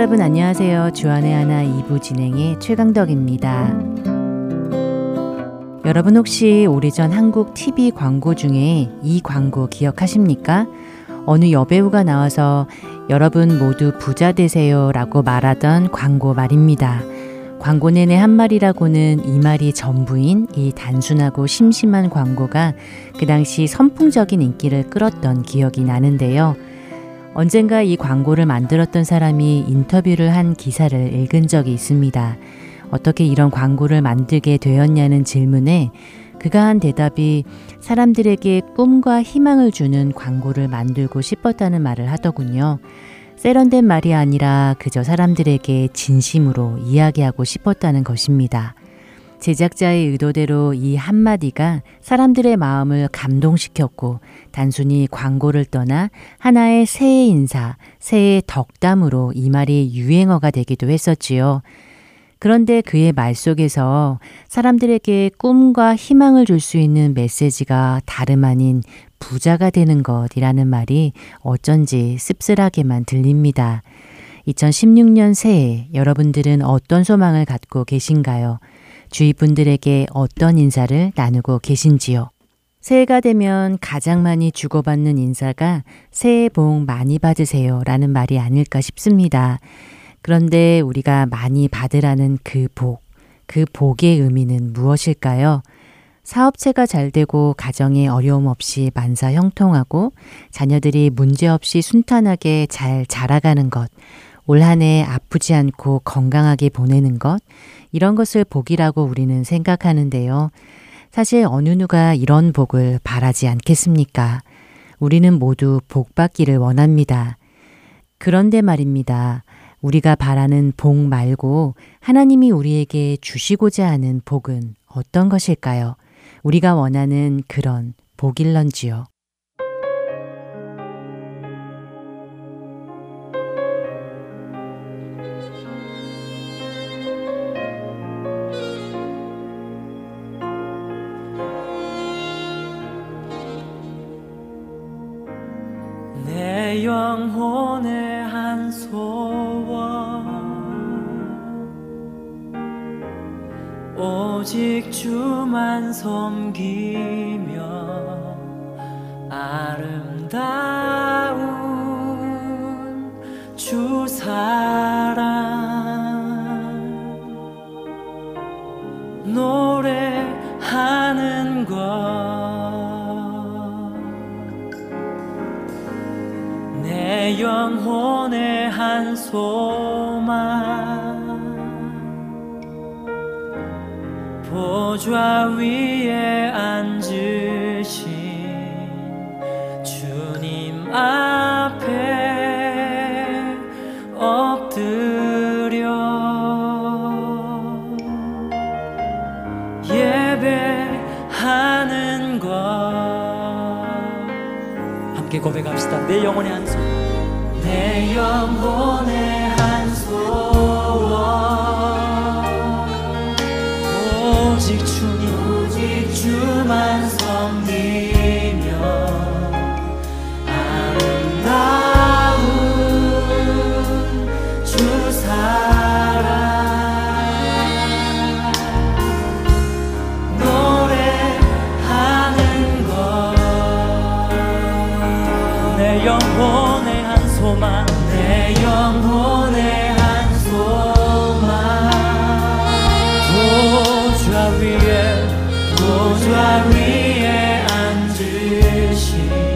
여러분 안녕하세요. 주안의 하나 2부 진행의 최강덕입니다. 여러분 혹시 오래전 한국 TV 광고 중에 이 광고 기억하십니까? 어느 여배우가 나와서 여러분 모두 부자 되세요 라고 말하던 광고 말입니다. 광고 내내 한 말이라고는 이 말이 전부인 이 단순하고 심심한 광고가 그 당시 선풍적인 인기를 끌었던 기억이 나는데요. 언젠가 이 광고를 만들었던 사람이 인터뷰를 한 기사를 읽은 적이 있습니다. 어떻게 이런 광고를 만들게 되었냐는 질문에 그가 한 대답이 사람들에게 꿈과 희망을 주는 광고를 만들고 싶었다는 말을 하더군요. 세련된 말이 아니라 그저 사람들에게 진심으로 이야기하고 싶었다는 것입니다. 제작자의 의도대로 이 한마디가 사람들의 마음을 감동시켰고 단순히 광고를 떠나 하나의 새해 인사, 새해 덕담으로 이 말이 유행어가 되기도 했었지요. 그런데 그의 말 속에서 사람들에게 꿈과 희망을 줄 수 있는 메시지가 다름 아닌 부자가 되는 것이라는 말이 어쩐지 씁쓸하게만 들립니다. 2016년 새해 여러분들은 어떤 소망을 갖고 계신가요? 주위 분들에게 어떤 인사를 나누고 계신지요? 새해가 되면 가장 많이 주고받는 인사가 새해 복 많이 받으세요 라는 말이 아닐까 싶습니다. 그런데 우리가 많이 받으라는 그 복, 그 복의 의미는 무엇일까요? 사업체가 잘 되고 가정에 어려움 없이 만사 형통하고 자녀들이 문제 없이 순탄하게 잘 자라가는 것, 올 한 해 아프지 않고 건강하게 보내는 것, 이런 것을 복이라고 우리는 생각하는데요. 사실 어느 누가 이런 복을 바라지 않겠습니까? 우리는 모두 복 받기를 원합니다. 그런데 말입니다. 우리가 바라는 복 말고 하나님이 우리에게 주시고자 하는 복은 어떤 것일까요? 우리가 원하는 그런 복일런지요. 위에 보좌 위에 앉으신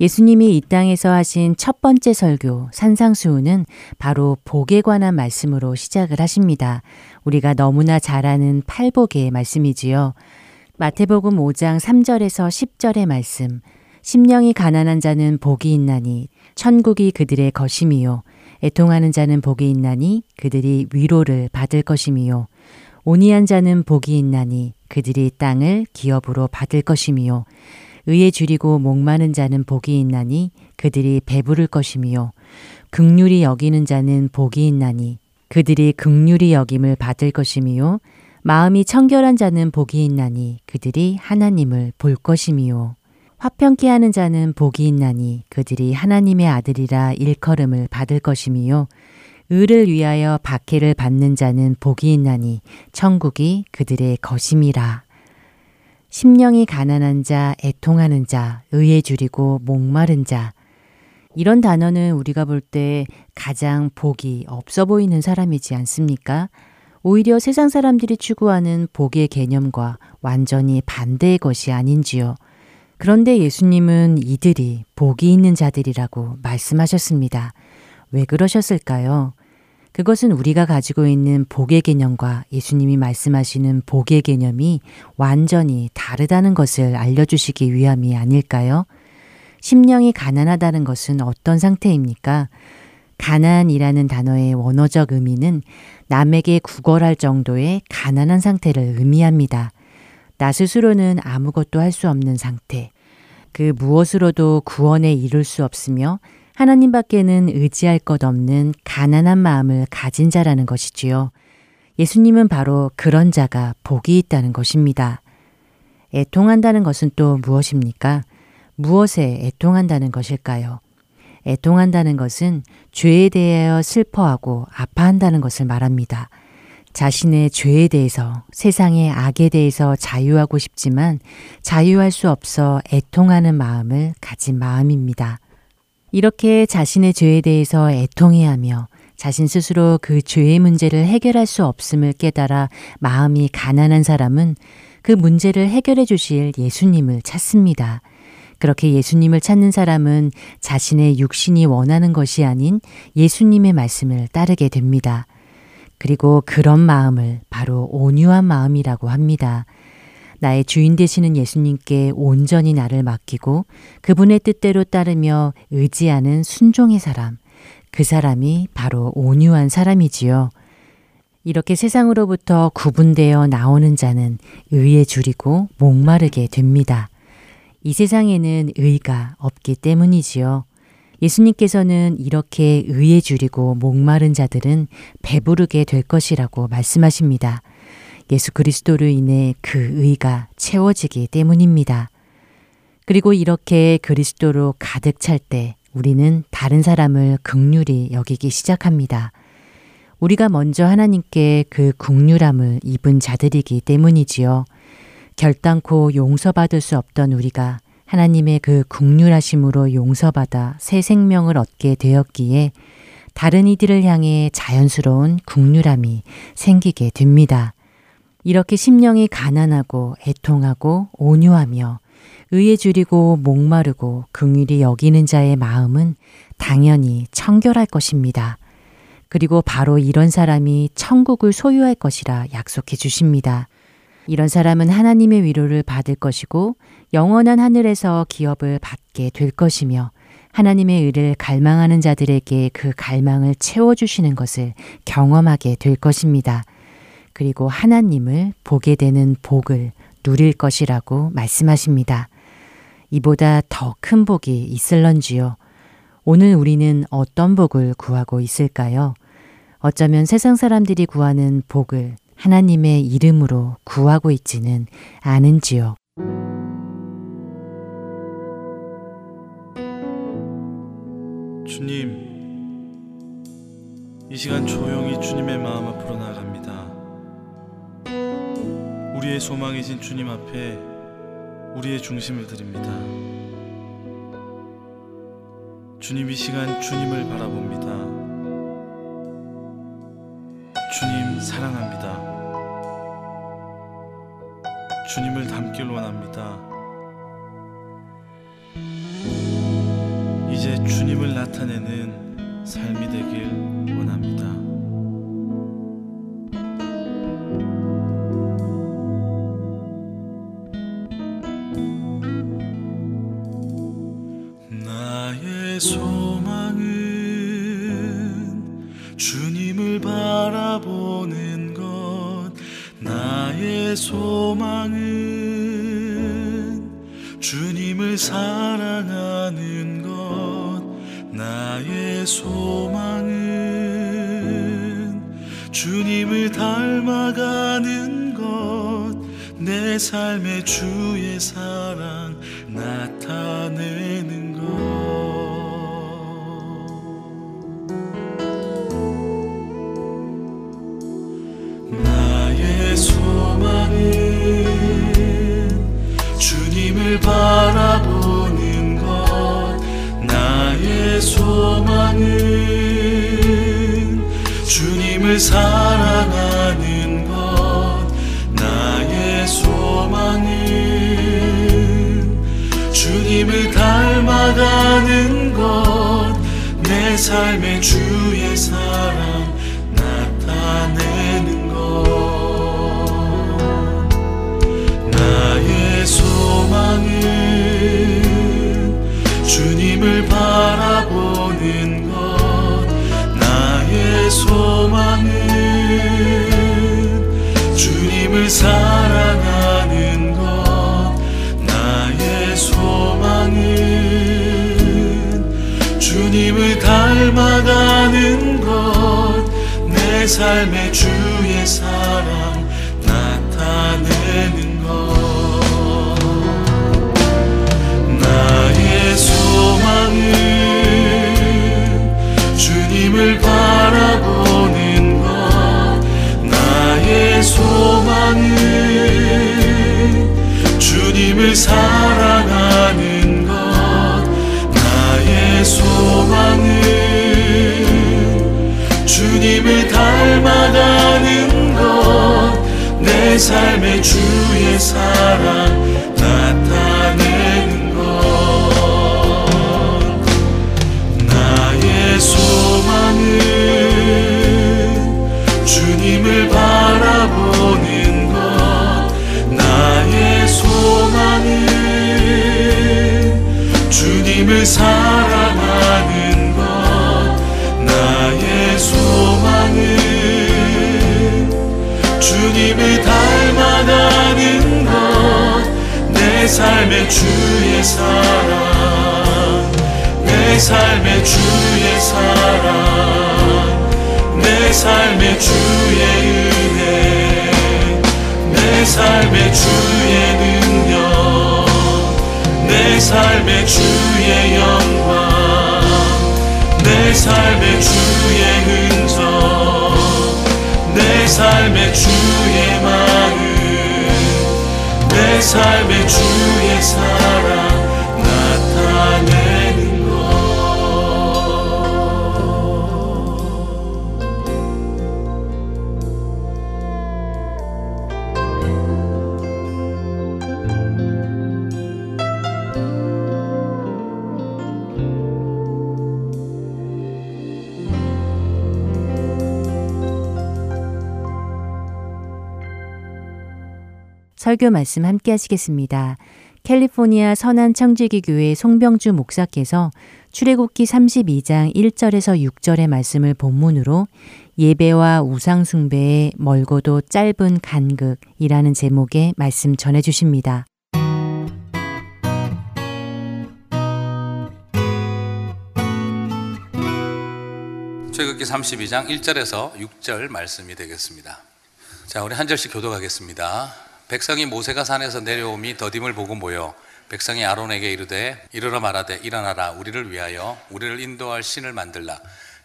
예수님이 이 땅에서 하신 첫 번째 설교 산상수훈은 바로 복에 관한 말씀으로 시작을 하십니다. 우리가 너무나 잘 아는 팔복의 말씀이지요. 마태복음 5장 3절에서 10절의 말씀. 심령이 가난한 자는 복이 있나니 천국이 그들의 것임이요 애통하는 자는 복이 있나니 그들이 위로를 받을 것임이요 온이한 자는 복이 있나니 그들이 땅을 기업으로 받을 것임이요 의에 줄이고 목마른 자는 복이 있나니 그들이 배부를 것임이요 극률이 여기는 자는 복이 있나니 그들이 극률이 여김을 받을 것임이요 마음이 청결한 자는 복이 있나니 그들이 하나님을 볼 것임이요 화평케 하는 자는 복이 있나니 그들이 하나님의 아들이라 일컬음을 받을 것임이요 의를 위하여 박해를 받는 자는 복이 있나니 천국이 그들의 것임이라 심령이 가난한 자, 애통하는 자, 의에 줄이고 목마른 자. 이런 단어는 우리가 볼 때 가장 복이 없어 보이는 사람이지 않습니까? 오히려 세상 사람들이 추구하는 복의 개념과 완전히 반대의 것이 아닌지요. 그런데 예수님은 이들이 복이 있는 자들이라고 말씀하셨습니다. 왜 그러셨을까요? 그것은 우리가 가지고 있는 복의 개념과 예수님이 말씀하시는 복의 개념이 완전히 다르다는 것을 알려주시기 위함이 아닐까요? 심령이 가난하다는 것은 어떤 상태입니까? 가난이라는 단어의 원어적 의미는 남에게 구걸할 정도의 가난한 상태를 의미합니다. 나 스스로는 아무것도 할 수 없는 상태, 그 무엇으로도 구원에 이룰 수 없으며 하나님 밖에는 의지할 것 없는 가난한 마음을 가진 자라는 것이지요. 예수님은 바로 그런 자가 복이 있다는 것입니다. 애통한다는 것은 또 무엇입니까? 무엇에 애통한다는 것일까요? 애통한다는 것은 죄에 대하여 슬퍼하고 아파한다는 것을 말합니다. 자신의 죄에 대해서 세상의 악에 대해서 자유하고 싶지만 자유할 수 없어 애통하는 마음을 가진 마음입니다. 이렇게 자신의 죄에 대해서 애통해 하며 자신 스스로 그 죄의 문제를 해결할 수 없음을 깨달아 마음이 가난한 사람은 그 문제를 해결해 주실 예수님을 찾습니다. 그렇게 예수님을 찾는 사람은 자신의 육신이 원하는 것이 아닌 예수님의 말씀을 따르게 됩니다. 그리고 그런 마음을 바로 온유한 마음이라고 합니다. 나의 주인 되시는 예수님께 온전히 나를 맡기고 그분의 뜻대로 따르며 의지하는 순종의 사람. 그 사람이 바로 온유한 사람이지요. 이렇게 세상으로부터 구분되어 나오는 자는 의에 줄이고 목마르게 됩니다. 이 세상에는 의가 없기 때문이지요. 예수님께서는 이렇게 의에 줄이고 목마른 자들은 배부르게 될 것이라고 말씀하십니다. 예수 그리스도로 인해 그 의가 채워지기 때문입니다. 그리고 이렇게 그리스도로 가득 찰 때 우리는 다른 사람을 극률이 여기기 시작합니다. 우리가 먼저 하나님께 그 국률함을 입은 자들이기 때문이지요. 결단코 용서받을 수 없던 우리가 하나님의 그 국률하심으로 용서받아 새 생명을 얻게 되었기에 다른 이들을 향해 자연스러운 국률함이 생기게 됩니다. 이렇게 심령이 가난하고 애통하고 온유하며 의에 줄이고 목마르고 긍휼히 여기는 자의 마음은 당연히 청결할 것입니다. 그리고 바로 이런 사람이 천국을 소유할 것이라 약속해 주십니다. 이런 사람은 하나님의 위로를 받을 것이고 영원한 하늘에서 기업을 받게 될 것이며 하나님의 의를 갈망하는 자들에게 그 갈망을 채워주시는 것을 경험하게 될 것입니다. 그리고 하나님을 보게 되는 복을 누릴 것이라고 말씀하십니다. 이보다 더 큰 복이 있을런지요. 오늘 우리는 어떤 복을 구하고 있을까요? 어쩌면 세상 사람들이 구하는 복을 하나님의 이름으로 구하고 있지는 않은지요. 주님, 이 시간 조용히 주님의 마음 앞으로 나갑니다. 우리의 소망이신 주님 앞에 우리의 중심을 드립니다. 주님 이 시간 주님을 바라봅니다. 주님 사랑합니다. 주님을 닮길 원합니다. 나타내는 삶이 되길 원합니다. 소망은 주님을 바라보는 것 나의 소망은 주님을 사랑하는 것 나의 소망은 주님을 닮아가는 것 내 삶의 주의 사 삶의 주의 사랑 삶의 주의 사랑. 내 삶의 주의 사랑. 내 삶의 주의 은혜. 내 삶의 주의 능력. 내 삶의 주의 영광. 내 삶의 주의 흔적. 내 삶의 주의 내 삶의 주의 사랑 나타내 설교 말씀 함께 하시겠습니다. 캘리포니아 선한 청지기 교회 송병주 목사께서 출애굽기 32장 1절에서 6절의 말씀을 본문으로 예배와 우상 숭배의 멀고도 짧은 간극이라는 제목의 말씀 전해 주십니다. 출애굽기 32장 1절에서 6절 말씀이 되겠습니다. 자, 우리 한 절씩 교독하겠습니다. 백성이 모세가 산에서 내려오미 더딤을 보고 모여 백성이 아론에게 이르되 이르러 말하되 일어나라 우리를 위하여 우리를 인도할 신을 만들라.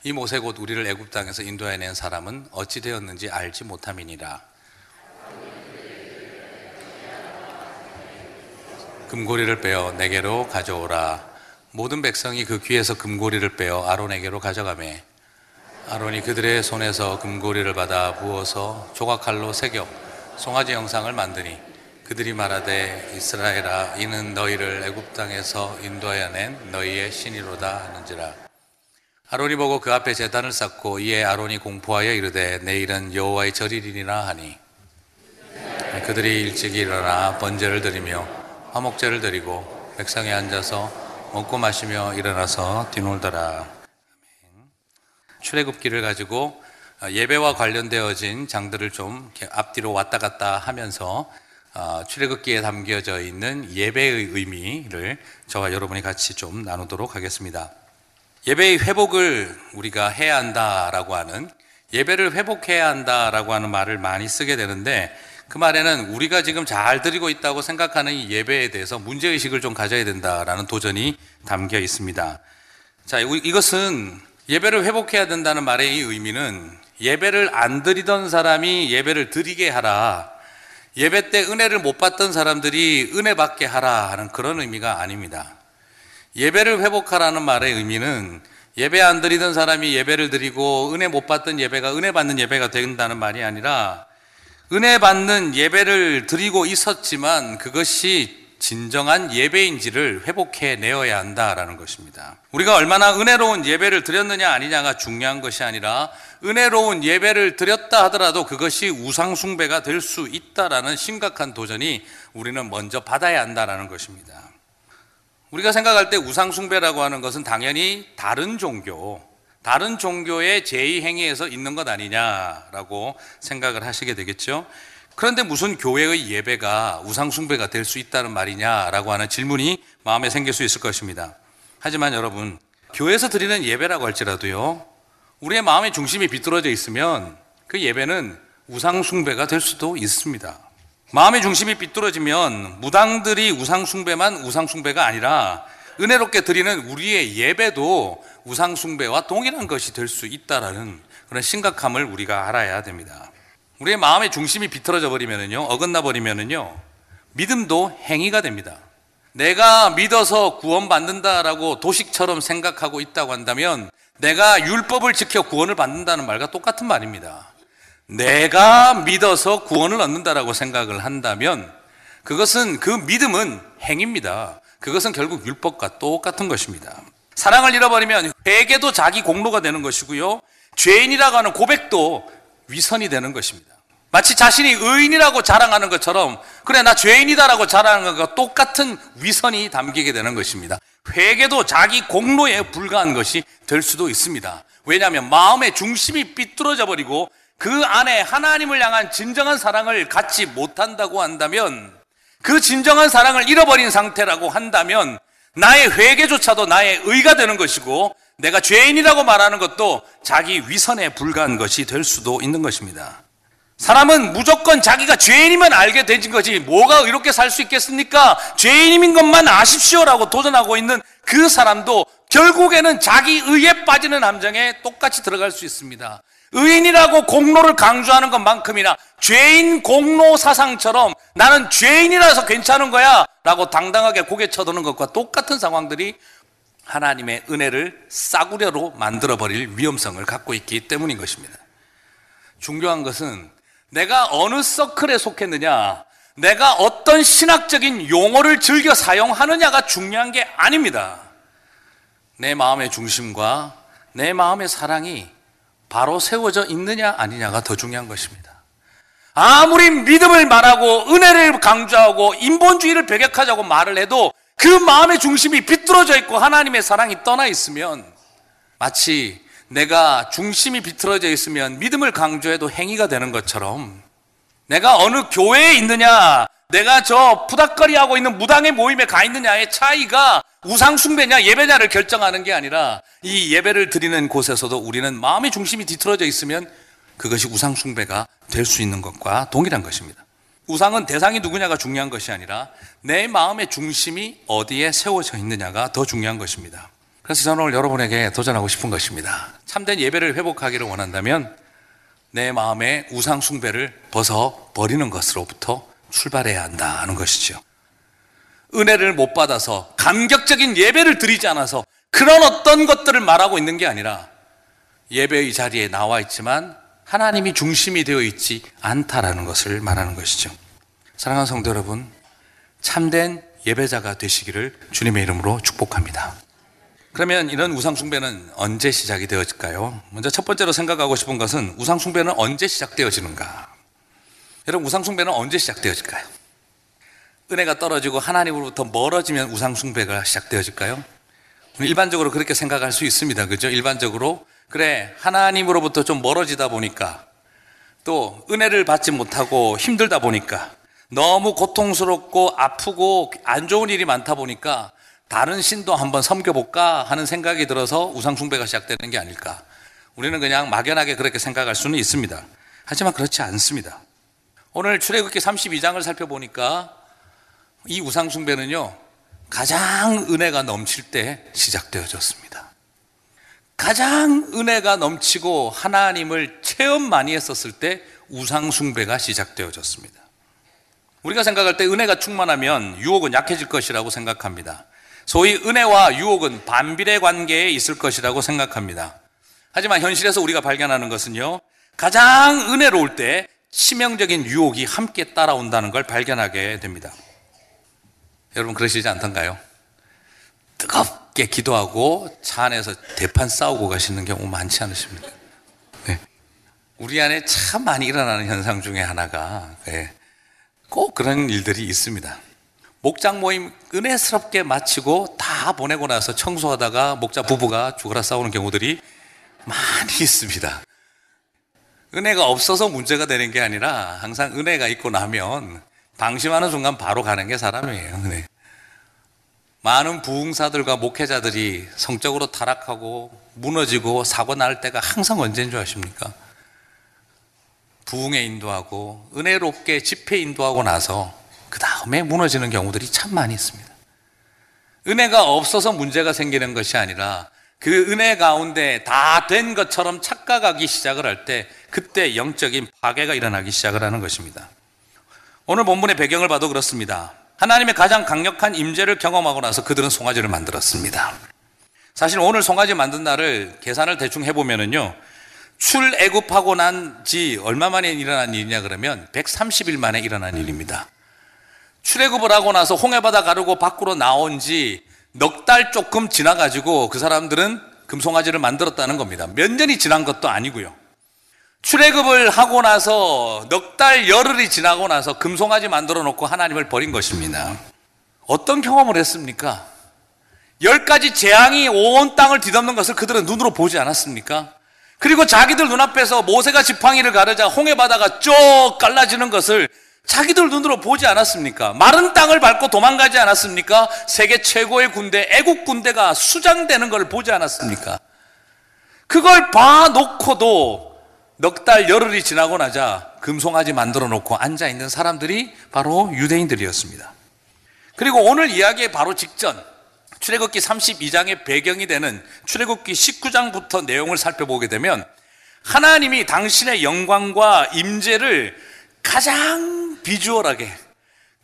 이 모세 곧 우리를 애굽 땅에서 인도해낸 사람은 어찌 되었는지 알지 못함이니라. 금고리를 빼어 내게로 가져오라. 모든 백성이 그 귀에서 금고리를 빼어 아론에게로 가져가매. 아론이 그들의 손에서 금고리를 받아 부어서 조각칼로 새겨 송아지 형상을 만드니 그들이 말하되 이스라엘아 이는 너희를 애굽 땅에서 인도하여 낸 너희의 신이로다 하는지라 아론이 보고 그 앞에 제단을 쌓고 이에 아론이 공포하여 이르되 내일은 여호와의 절일이니라 하니 그들이 일찍 일어나 번제를 드리며 화목제를 드리고 백상에 앉아서 먹고 마시며 일어나서 뒤놀더라. 아멘. 출애굽기를 가지고 예배와 관련되어진 장들을 좀 앞뒤로 왔다 갔다 하면서 어, 출애굽기에 담겨져 있는 예배의 의미를 저와 여러분이 같이 좀 나누도록 하겠습니다. 예배의 회복을 우리가 해야 한다라고 하는 예배를 회복해야 한다라고 하는 말을 많이 쓰게 되는데 그 말에는 우리가 지금 잘 드리고 있다고 생각하는 이 예배에 대해서 문제 의식을 좀 가져야 된다라는 도전이 담겨 있습니다. 자, 이것은 예배를 회복해야 된다는 말의 이 의미는 예배를 안 드리던 사람이 예배를 드리게 하라. 예배 때 은혜를 못 받던 사람들이 은혜 받게 하라 하는 그런 의미가 아닙니다. 예배를 회복하라는 말의 의미는 예배 안 드리던 사람이 예배를 드리고 은혜 못 받던 예배가 은혜 받는 예배가 된다는 말이 아니라 은혜 받는 예배를 드리고 있었지만 그것이 진정한 예배인지를 회복해 내어야 한다라는 것입니다. 우리가 얼마나 은혜로운 예배를 드렸느냐 아니냐가 중요한 것이 아니라 은혜로운 예배를 드렸다 하더라도 그것이 우상숭배가 될 수 있다라는 심각한 도전이 우리는 먼저 받아야 한다라는 것입니다. 우리가 생각할 때 우상숭배라고 하는 것은 당연히 다른 종교, 다른 종교의 제의 행위에서 있는 것 아니냐라고 생각을 하시게 되겠죠. 그런데 무슨 교회의 예배가 우상숭배가 될 수 있다는 말이냐라고 하는 질문이 마음에 생길 수 있을 것입니다. 하지만 여러분, 교회에서 드리는 예배라고 할지라도요, 우리의 마음의 중심이 비뚤어져 있으면 그 예배는 우상숭배가 될 수도 있습니다. 마음의 중심이 삐뚤어지면 무당들이 우상숭배만 우상숭배가 아니라 은혜롭게 드리는 우리의 예배도 우상숭배와 동일한 것이 될 수 있다라는 그런 심각함을 우리가 알아야 됩니다. 우리의 마음의 중심이 비틀어져 버리면은요, 어긋나 버리면은요, 믿음도 행위가 됩니다. 내가 믿어서 구원받는다라고 도식처럼 생각하고 있다고 한다면 내가 율법을 지켜 구원을 받는다는 말과 똑같은 말입니다. 내가 믿어서 구원을 얻는다라고 생각을 한다면 그것은 그 믿음은 행입니다. 그것은 결국 율법과 똑같은 것입니다. 사랑을 잃어버리면 회개도 자기 공로가 되는 것이고요. 죄인이라고 하는 고백도 위선이 되는 것입니다. 마치 자신이 의인이라고 자랑하는 것처럼 그래 나 죄인이다라고 자랑하는 것과 똑같은 위선이 담기게 되는 것입니다. 회개도 자기 공로에 불과한 것이 될 수도 있습니다. 왜냐하면 마음의 중심이 삐뚤어져 버리고 그 안에 하나님을 향한 진정한 사랑을 갖지 못한다고 한다면 그 진정한 사랑을 잃어버린 상태라고 한다면 나의 회개조차도 나의 의가 되는 것이고 내가 죄인이라고 말하는 것도 자기 위선에 불과한 것이 될 수도 있는 것입니다. 사람은 무조건 자기가 죄인이면 알게 되진 거지 뭐가 의롭게 살 수 있겠습니까? 죄인인 것만 아십시오라고 도전하고 있는 그 사람도 결국에는 자기 의에 빠지는 함정에 똑같이 들어갈 수 있습니다. 의인이라고 공로를 강조하는 것만큼이나 죄인 공로 사상처럼 나는 죄인이라서 괜찮은 거야 라고 당당하게 고개 쳐드는 것과 똑같은 상황들이 하나님의 은혜를 싸구려로 만들어버릴 위험성을 갖고 있기 때문인 것입니다. 중요한 것은 내가 어느 서클에 속했느냐, 내가 어떤 신학적인 용어를 즐겨 사용하느냐가 중요한 게 아닙니다. 내 마음의 중심과 내 마음의 사랑이 바로 세워져 있느냐 아니냐가 더 중요한 것입니다. 아무리 믿음을 말하고 은혜를 강조하고 인본주의를 배격하자고 말을 해도 그 마음의 중심이 비뚤어져 있고 하나님의 사랑이 떠나 있으면 마치 내가 중심이 비틀어져 있으면 믿음을 강조해도 행위가 되는 것처럼 내가 어느 교회에 있느냐, 내가 저 푸닥거리 하고 있는 무당의 모임에 가 있느냐의 차이가 우상숭배냐 예배냐를 결정하는 게 아니라 이 예배를 드리는 곳에서도 우리는 마음의 중심이 뒤틀어져 있으면 그것이 우상숭배가 될 수 있는 것과 동일한 것입니다. 우상은 대상이 누구냐가 중요한 것이 아니라 내 마음의 중심이 어디에 세워져 있느냐가 더 중요한 것입니다. 그래서 저는 오늘 여러분에게 도전하고 싶은 것입니다. 참된 예배를 회복하기를 원한다면 내 마음의 우상숭배를 벗어 버리는 것으로부터 출발해야 한다는 것이죠. 은혜를 못 받아서 감격적인 예배를 드리지 않아서 그런 어떤 것들을 말하고 있는 게 아니라 예배의 자리에 나와 있지만 하나님이 중심이 되어 있지 않다라는 것을 말하는 것이죠. 사랑하는 성도 여러분, 참된 예배자가 되시기를 주님의 이름으로 축복합니다. 그러면 이런 우상숭배는 언제 시작이 되어질까요? 먼저 첫 번째로 생각하고 싶은 것은 우상숭배는 언제 시작되어지는가? 여러분, 우상숭배는 언제 시작되어질까요? 은혜가 떨어지고 하나님으로부터 멀어지면 우상숭배가 시작되어질까요? 일반적으로 그렇게 생각할 수 있습니다. 그죠? 일반적으로. 그래, 하나님으로부터 좀 멀어지다 보니까 또 은혜를 받지 못하고 힘들다 보니까 너무 고통스럽고 아프고 안 좋은 일이 많다 보니까 다른 신도 한번 섬겨볼까 하는 생각이 들어서 우상숭배가 시작되는 게 아닐까. 우리는 그냥 막연하게 그렇게 생각할 수는 있습니다. 하지만 그렇지 않습니다. 오늘 출애굽기 32장을 살펴보니까 이 우상숭배는요, 가장 은혜가 넘칠 때 시작되어졌습니다. 가장 은혜가 넘치고 하나님을 체험 많이 했었을 때 우상숭배가 시작되어졌습니다. 우리가 생각할 때 은혜가 충만하면 유혹은 약해질 것이라고 생각합니다. 소위 은혜와 유혹은 반비례 관계에 있을 것이라고 생각합니다. 하지만 현실에서 우리가 발견하는 것은요, 가장 은혜로울 때 치명적인 유혹이 함께 따라온다는 걸 발견하게 됩니다. 여러분 그러시지 않던가요? 뜨겁 게 기도하고 차 안에서 대판 싸우고 가시는 경우 많지 않으십니까? 네. 우리 안에 참 많이 일어나는 현상 중에 하나가 네. 꼭 그런 일들이 있습니다. 목장 모임 은혜스럽게 마치고 다 보내고 나서 청소하다가 목자 부부가 죽어라 싸우는 경우들이 많이 있습니다. 은혜가 없어서 문제가 되는 게 아니라 항상 은혜가 있고 나면 방심하는 순간 바로 가는 게 사람이에요. 네. 많은 부흥사들과 목회자들이 성적으로 타락하고 무너지고 사고 날 때가 항상 언제인 줄 아십니까? 부흥에 인도하고 은혜롭게 집회 인도하고 나서 그 다음에 무너지는 경우들이 참 많이 있습니다. 은혜가 없어서 문제가 생기는 것이 아니라 그 은혜 가운데 다 된 것처럼 착각하기 시작을 할 때 그때 영적인 파괴가 일어나기 시작을 하는 것입니다. 오늘 본문의 배경을 봐도 그렇습니다. 하나님의 가장 강력한 임재를 경험하고 나서 그들은 송아지를 만들었습니다. 사실 오늘 송아지 만든 날을 계산을 대충 해보면은요, 출애굽하고 난 지 얼마 만에 일어난 일이냐 그러면 130일 만에 일어난 일입니다. 출애굽을 하고 나서 홍해바다 가르고 밖으로 나온 지 넉 달 조금 지나가지고 그 사람들은 금송아지를 만들었다는 겁니다. 몇 년이 지난 것도 아니고요. 출애굽을 하고 나서 넉 달 열흘이 지나고 나서 금송아지 만들어 놓고 하나님을 버린 것입니다. 어떤 경험을 했습니까? 열 가지 재앙이 온 땅을 뒤덮는 것을 그들은 눈으로 보지 않았습니까? 그리고 자기들 눈앞에서 모세가 지팡이를 가르자 홍해 바다가 쭉 갈라지는 것을 자기들 눈으로 보지 않았습니까? 마른 땅을 밟고 도망가지 않았습니까? 세계 최고의 군대, 애국 군대가 수장되는 걸 보지 않았습니까? 그걸 봐놓고도 넉 달 열흘이 지나고 나자 금송아지 만들어 놓고 앉아 있는 사람들이 바로 유대인들이었습니다. 그리고 오늘 이야기의 바로 직전, 출애굽기 32장의 배경이 되는 출애굽기 19장부터 내용을 살펴보게 되면 하나님이 당신의 영광과 임재를 가장 비주얼하게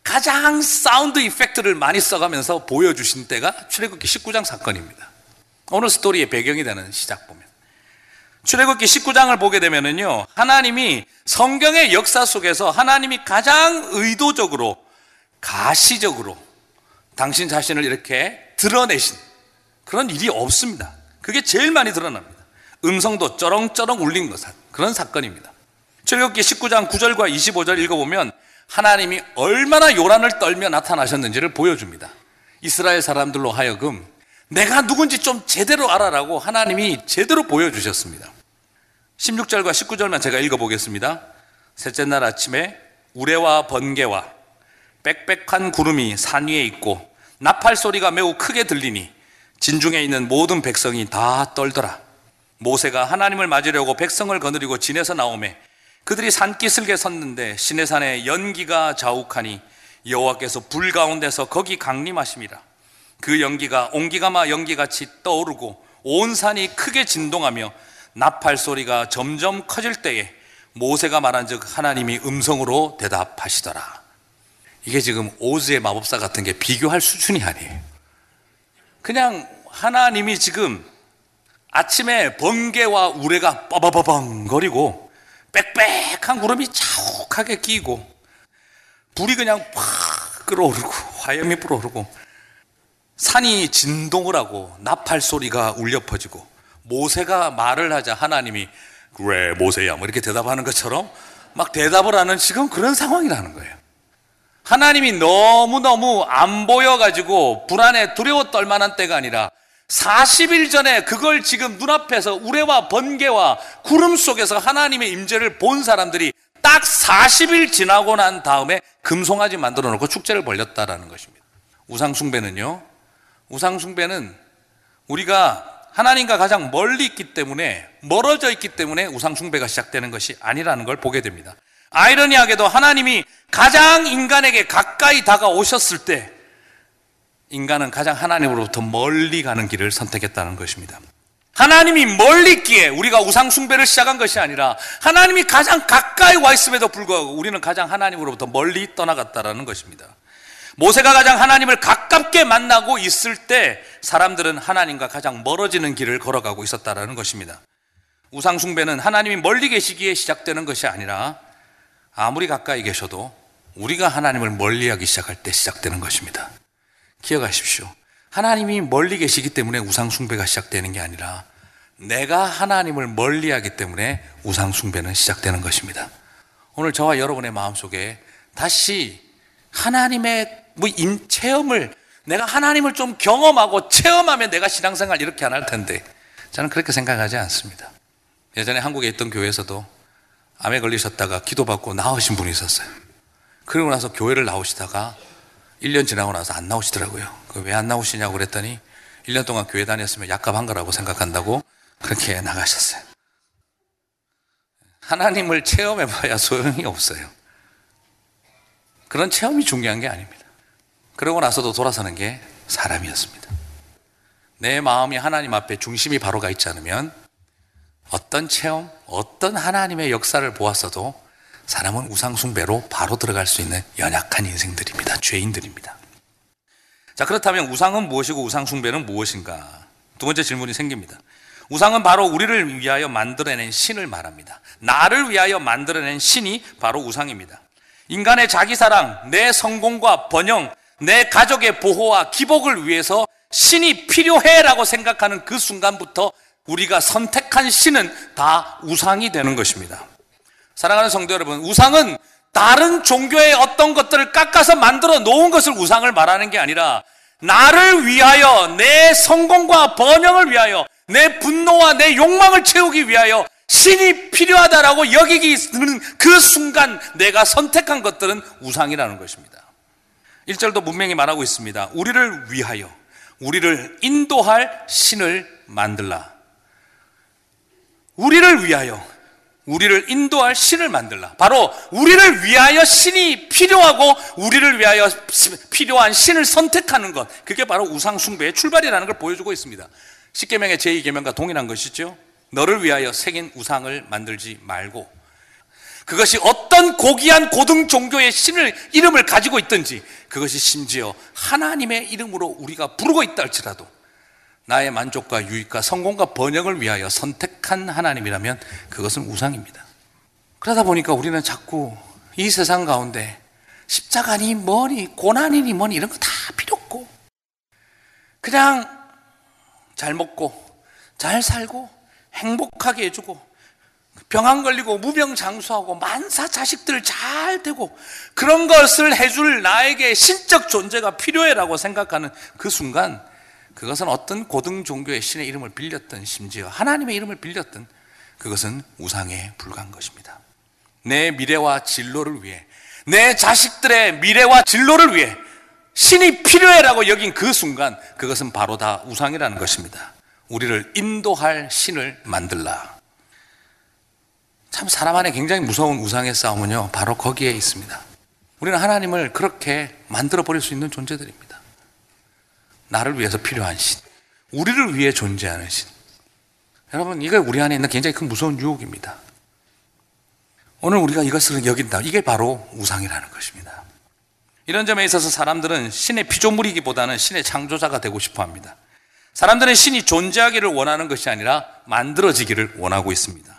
가장 사운드 이펙트를 많이 써가면서 보여주신 때가 출애굽기 19장 사건입니다. 오늘 스토리의 배경이 되는 시작 보면 출애굽기 19장을 보게 되면은요 하나님이 성경의 역사 속에서 하나님이 가장 의도적으로 가시적으로 당신 자신을 이렇게 드러내신 그런 일이 없습니다. 그게 제일 많이 드러납니다. 음성도 쩌렁쩌렁 울린 것 그런 사건입니다. 출애굽기 19장 9절과 25절 읽어보면 하나님이 얼마나 요란을 떨며 나타나셨는지를 보여줍니다. 이스라엘 사람들로 하여금 내가 누군지 좀 제대로 알아라고 하나님이 제대로 보여주셨습니다. 16절과 19절만 제가 읽어보겠습니다. 셋째 날 아침에 우레와 번개와 빽빽한 구름이 산 위에 있고 나팔 소리가 매우 크게 들리니 진중에 있는 모든 백성이 다 떨더라. 모세가 하나님을 맞으려고 백성을 거느리고 진에서 나오매 그들이 산기슭에 섰는데 시내 산에 연기가 자욱하니 여호와께서 불 가운데서 거기 강림하심이라. 그 연기가 옹기가마 연기같이 떠오르고 온 산이 크게 진동하며 나팔 소리가 점점 커질 때에 모세가 말한 즉 하나님이 음성으로 대답하시더라. 이게 지금 오즈의 마법사 같은 게 비교할 수준이 아니에요. 그냥 하나님이 지금 아침에 번개와 우레가 빠바바방 거리고 빽빽한 구름이 자욱하게 끼고 불이 그냥 팍 끓어오르고 화염이 불어오르고 산이 진동을 하고 나팔 소리가 울려 퍼지고 모세가 말을 하자 하나님이 그래 모세야 뭐 이렇게 대답하는 것처럼 막 대답을 하는 지금 그런 상황이라는 거예요. 하나님이 너무너무 안 보여가지고 불안에 두려워 떨 만한 때가 아니라 40일 전에 그걸 지금 눈앞에서 우레와 번개와 구름 속에서 하나님의 임재를 본 사람들이 딱 40일 지나고 난 다음에 금송아지 만들어 놓고 축제를 벌렸다라는 것입니다. 우상숭배는요, 우상숭배는 우리가 하나님과 가장 멀리 있기 때문에, 멀어져 있기 때문에 우상 숭배가 시작되는 것이 아니라는 걸 보게 됩니다. 아이러니하게도 하나님이 가장 인간에게 가까이 다가오셨을 때, 인간은 가장 하나님으로부터 멀리 가는 길을 선택했다는 것입니다. 하나님이 멀리 있기에 우리가 우상 숭배를 시작한 것이 아니라 하나님이 가장 가까이 와 있음에도 불구하고 우리는 가장 하나님으로부터 멀리 떠나갔다라는 것입니다. 모세가 가장 하나님을 가깝게 만나고 있을 때 사람들은 하나님과 가장 멀어지는 길을 걸어가고 있었다라는 것입니다. 우상숭배는 하나님이 멀리 계시기에 시작되는 것이 아니라 아무리 가까이 계셔도 우리가 하나님을 멀리 하기 시작할 때 시작되는 것입니다. 기억하십시오. 하나님이 멀리 계시기 때문에 우상숭배가 시작되는 게 아니라 내가 하나님을 멀리 하기 때문에 우상숭배는 시작되는 것입니다. 오늘 저와 여러분의 마음속에 다시 하나님의 뭐 임, 체험을 내가 하나님을 좀 경험하고 체험하면 내가 신앙생활 이렇게 안 할 텐데 저는 그렇게 생각하지 않습니다. 예전에 한국에 있던 교회에서도 암에 걸리셨다가 기도받고 나으신 분이 있었어요. 그러고 나서 교회를 나오시다가 1년 지나고 나서 안 나오시더라고요. 왜 안 나오시냐고 그랬더니 1년 동안 교회 다녔으면 약값한 거라고 생각한다고 그렇게 나가셨어요. 하나님을 체험해봐야 소용이 없어요. 그런 체험이 중요한 게 아닙니다. 그러고 나서도 돌아서는 게 사람이었습니다. 내 마음이 하나님 앞에 중심이 바로 가 있지 않으면 어떤 체험, 어떤 하나님의 역사를 보았어도 사람은 우상숭배로 바로 들어갈 수 있는 연약한 인생들입니다. 죄인들입니다. 자, 그렇다면 우상은 무엇이고 우상숭배는 무엇인가? 두 번째 질문이 생깁니다. 우상은 바로 우리를 위하여 만들어낸 신을 말합니다. 나를 위하여 만들어낸 신이 바로 우상입니다. 인간의 자기 사랑, 내 성공과 번영, 내 가족의 보호와 기복을 위해서 신이 필요해라고 생각하는 그 순간부터 우리가 선택한 신은 다 우상이 되는 것입니다. 사랑하는 성도 여러분, 우상은 다른 종교의 어떤 것들을 깎아서 만들어 놓은 것을 우상을 말하는 게 아니라 나를 위하여 내 성공과 번영을 위하여 내 분노와 내 욕망을 채우기 위하여 신이 필요하다라고 여기기 그 순간 내가 선택한 것들은 우상이라는 것입니다. 1절도 분명히 말하고 있습니다. 우리를 위하여, 우리를 인도할 신을 만들라. 우리를 위하여, 우리를 인도할 신을 만들라. 바로 우리를 위하여 신이 필요하고 우리를 위하여 필요한 신을 선택하는 것. 그게 바로 우상숭배의 출발이라는 걸 보여주고 있습니다. 10계명의 제2계명과 동일한 것이죠. 너를 위하여 새긴 우상을 만들지 말고 그것이 어떤 고귀한 고등 종교의 신을 이름을 가지고 있든지 그것이 심지어 하나님의 이름으로 우리가 부르고 있다 할지라도 나의 만족과 유익과 성공과 번영을 위하여 선택한 하나님이라면 그것은 우상입니다. 그러다 보니까 우리는 자꾸 이 세상 가운데 십자가니 뭐니 고난이니 뭐니 이런 거 다 필요 없고 그냥 잘 먹고 잘 살고 행복하게 해주고 병안 걸리고 무병장수하고 만사 자식들 잘 되고 그런 것을 해줄 나에게 신적 존재가 필요해라고 생각하는 그 순간 그것은 어떤 고등 종교의 신의 이름을 빌렸던 심지어 하나님의 이름을 빌렸던 그것은 우상에 불과한 것입니다. 내 미래와 진로를 위해 내 자식들의 미래와 진로를 위해 신이 필요해라고 여긴 그 순간 그것은 바로 다 우상이라는 것입니다. 우리를 인도할 신을 만들라. 참 사람 안에 굉장히 무서운 우상의 싸움은요 바로 거기에 있습니다. 우리는 하나님을 그렇게 만들어 버릴 수 있는 존재들입니다. 나를 위해서 필요한 신. 우리를 위해 존재하는 신. 여러분, 이게 우리 안에 있는 굉장히 큰 무서운 유혹입니다. 오늘 우리가 이것을 여긴다. 이게 바로 우상이라는 것입니다. 이런 점에 있어서 사람들은 신의 피조물이기보다는 신의 창조자가 되고 싶어 합니다. 사람들은 신이 존재하기를 원하는 것이 아니라 만들어지기를 원하고 있습니다.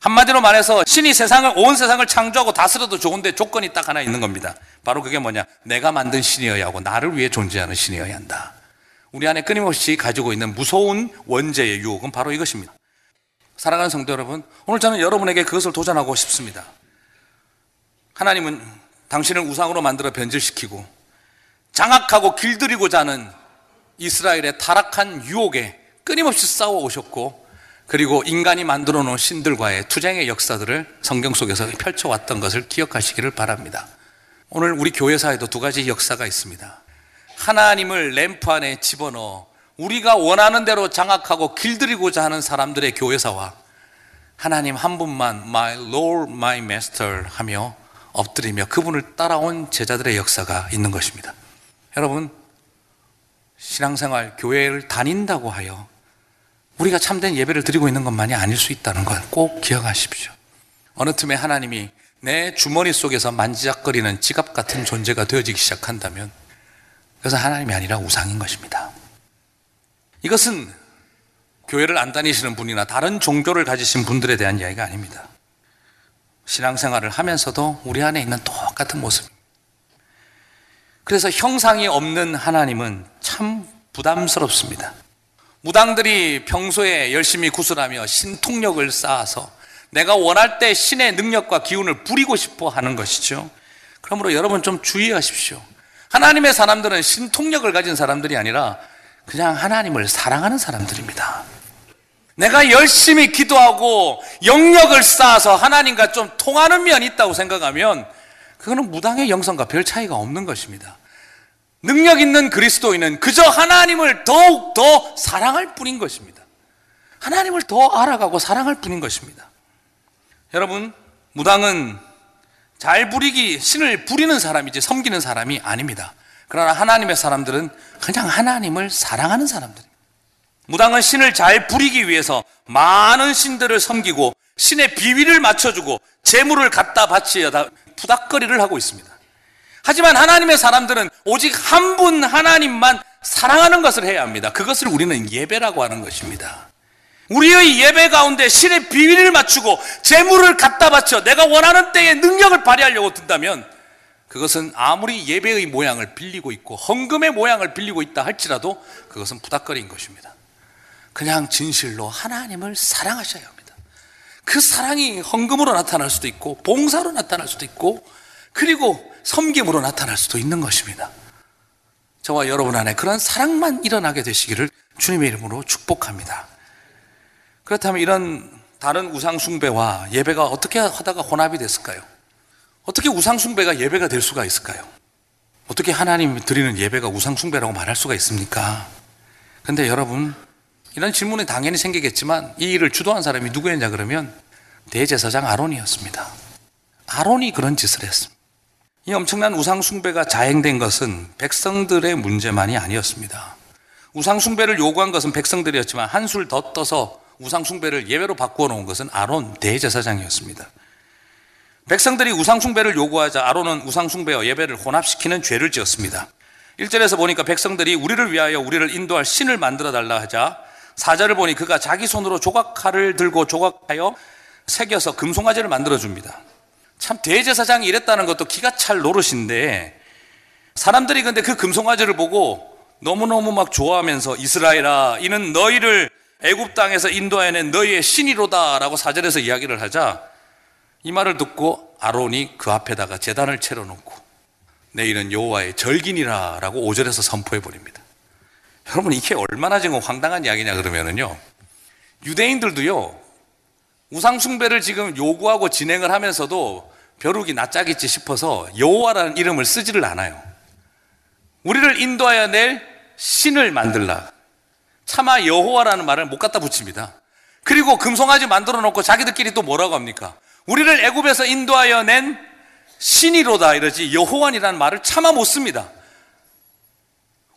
한마디로 말해서 신이 세상을, 온 세상을 창조하고 다스려도 좋은데 조건이 딱 하나 있는 겁니다. 바로 그게 뭐냐? 내가 만든 신이어야 하고 나를 위해 존재하는 신이어야 한다. 우리 안에 끊임없이 가지고 있는 무서운 원죄의 유혹은 바로 이것입니다. 사랑하는 성도 여러분, 오늘 저는 여러분에게 그것을 도전하고 싶습니다. 하나님은 당신을 우상으로 만들어 변질시키고 장악하고 길들이고자 하는 이스라엘의 타락한 유혹에 끊임없이 싸워 오셨고 그리고 인간이 만들어 놓은 신들과의 투쟁의 역사들을 성경 속에서 펼쳐왔던 것을 기억하시기를 바랍니다. 오늘 우리 교회사에도 두 가지 역사가 있습니다. 하나님을 램프 안에 집어넣어 우리가 원하는 대로 장악하고 길들이고자 하는 사람들의 교회사와 하나님 한 분만 My Lord, My Master 하며 엎드리며 그분을 따라온 제자들의 역사가 있는 것입니다. 여러분, 신앙생활, 교회를 다닌다고 하여 우리가 참된 예배를 드리고 있는 것만이 아닐 수 있다는 걸 꼭 기억하십시오. 어느 틈에 하나님이 내 주머니 속에서 만지작거리는 지갑 같은 존재가 되어지기 시작한다면 그것은 하나님이 아니라 우상인 것입니다. 이것은 교회를 안 다니시는 분이나 다른 종교를 가지신 분들에 대한 이야기가 아닙니다. 신앙생활을 하면서도 우리 안에 있는 똑같은 모습입니다. 그래서 형상이 없는 하나님은 참 부담스럽습니다. 무당들이 평소에 열심히 구슬하며 신통력을 쌓아서 내가 원할 때 신의 능력과 기운을 부리고 싶어 하는 것이죠. 그러므로 여러분 좀 주의하십시오. 하나님의 사람들은 신통력을 가진 사람들이 아니라 그냥 하나님을 사랑하는 사람들입니다. 내가 열심히 기도하고 영역을 쌓아서 하나님과 좀 통하는 면이 있다고 생각하면 그거는 무당의 영성과 별 차이가 없는 것입니다. 능력 있는 그리스도인은 그저 하나님을 더욱 더 사랑할 뿐인 것입니다. 하나님을 더 알아가고 사랑할 뿐인 것입니다. 여러분, 무당은 잘 부리기, 신을 부리는 사람이지 섬기는 사람이 아닙니다. 그러나 하나님의 사람들은 그냥 하나님을 사랑하는 사람들입니다. 무당은 신을 잘 부리기 위해서 많은 신들을 섬기고 신의 비위를 맞춰주고 재물을 갖다 바치다 부닥거리를 하고 있습니다. 하지만 하나님의 사람들은 오직 한 분 하나님만 사랑하는 것을 해야 합니다. 그것을 우리는 예배라고 하는 것입니다. 우리의 예배 가운데 신의 비위를 맞추고 재물을 갖다 바쳐 내가 원하는 때에 능력을 발휘하려고 든다면 그것은 아무리 예배의 모양을 빌리고 있고 헌금의 모양을 빌리고 있다 할지라도 그것은 부닥거리인 것입니다. 그냥 진실로 하나님을 사랑하셔야 합니다. 그 사랑이 헌금으로 나타날 수도 있고 봉사로 나타날 수도 있고 그리고 섬김으로 나타날 수도 있는 것입니다. 저와 여러분 안에 그런 사랑만 일어나게 되시기를 주님의 이름으로 축복합니다. 그렇다면 이런 다른 우상숭배와 예배가 어떻게 하다가 혼합이 됐을까요? 어떻게 우상숭배가 예배가 될 수가 있을까요? 어떻게 하나님 드리는 예배가 우상숭배라고 말할 수가 있습니까? 근데 여러분, 이런 질문이 당연히 생기겠지만 이 일을 주도한 사람이 누구였냐 그러면 대제사장 아론이었습니다. 아론이 그런 짓을 했습니다. 이 엄청난 우상숭배가 자행된 것은 백성들의 문제만이 아니었습니다. 우상숭배를 요구한 것은 백성들이었지만 한술 더 떠서 우상숭배를 예외로 바꾸어 놓은 것은 아론 대제사장이었습니다. 백성들이 우상숭배를 요구하자 아론은 우상숭배와 예배를 혼합시키는 죄를 지었습니다. 1절에서 보니까 백성들이 우리를 위하여 우리를 인도할 신을 만들어 달라 하자 4절을 보니 그가 자기 손으로 조각칼을 들고 조각하여 새겨서 금송아지를 만들어 줍니다. 참 대제사장이 이랬다는 것도 기가 찰 노릇인데 사람들이 근데 그 금송아지를 보고 너무너무 막 좋아하면서 이스라엘아 이는 너희를 애굽 땅에서 인도해낸 너희의 신이로다라고 사절에서 이야기를 하자 이 말을 듣고 아론이 그 앞에다가 재단을 채워 놓고 내일은 여호와의 절기니라라고 5절에서 선포해 버립니다. 여러분 이게 얼마나 지금 황당한 이야기냐 그러면은요. 유대인들도요. 우상 숭배를 지금 요구하고 진행을 하면서도 벼룩이 낯짝있지 싶어서 여호와라는 이름을 쓰지를 않아요. 우리를 인도하여 낼 신을 만들라. 차마 여호와라는 말을 못 갖다 붙입니다. 그리고 금송아지 만들어 놓고 자기들끼리 또 뭐라고 합니까? 우리를 애굽에서 인도하여 낸 신이로다 이러지 여호와이라는 말을 차마 못 씁니다.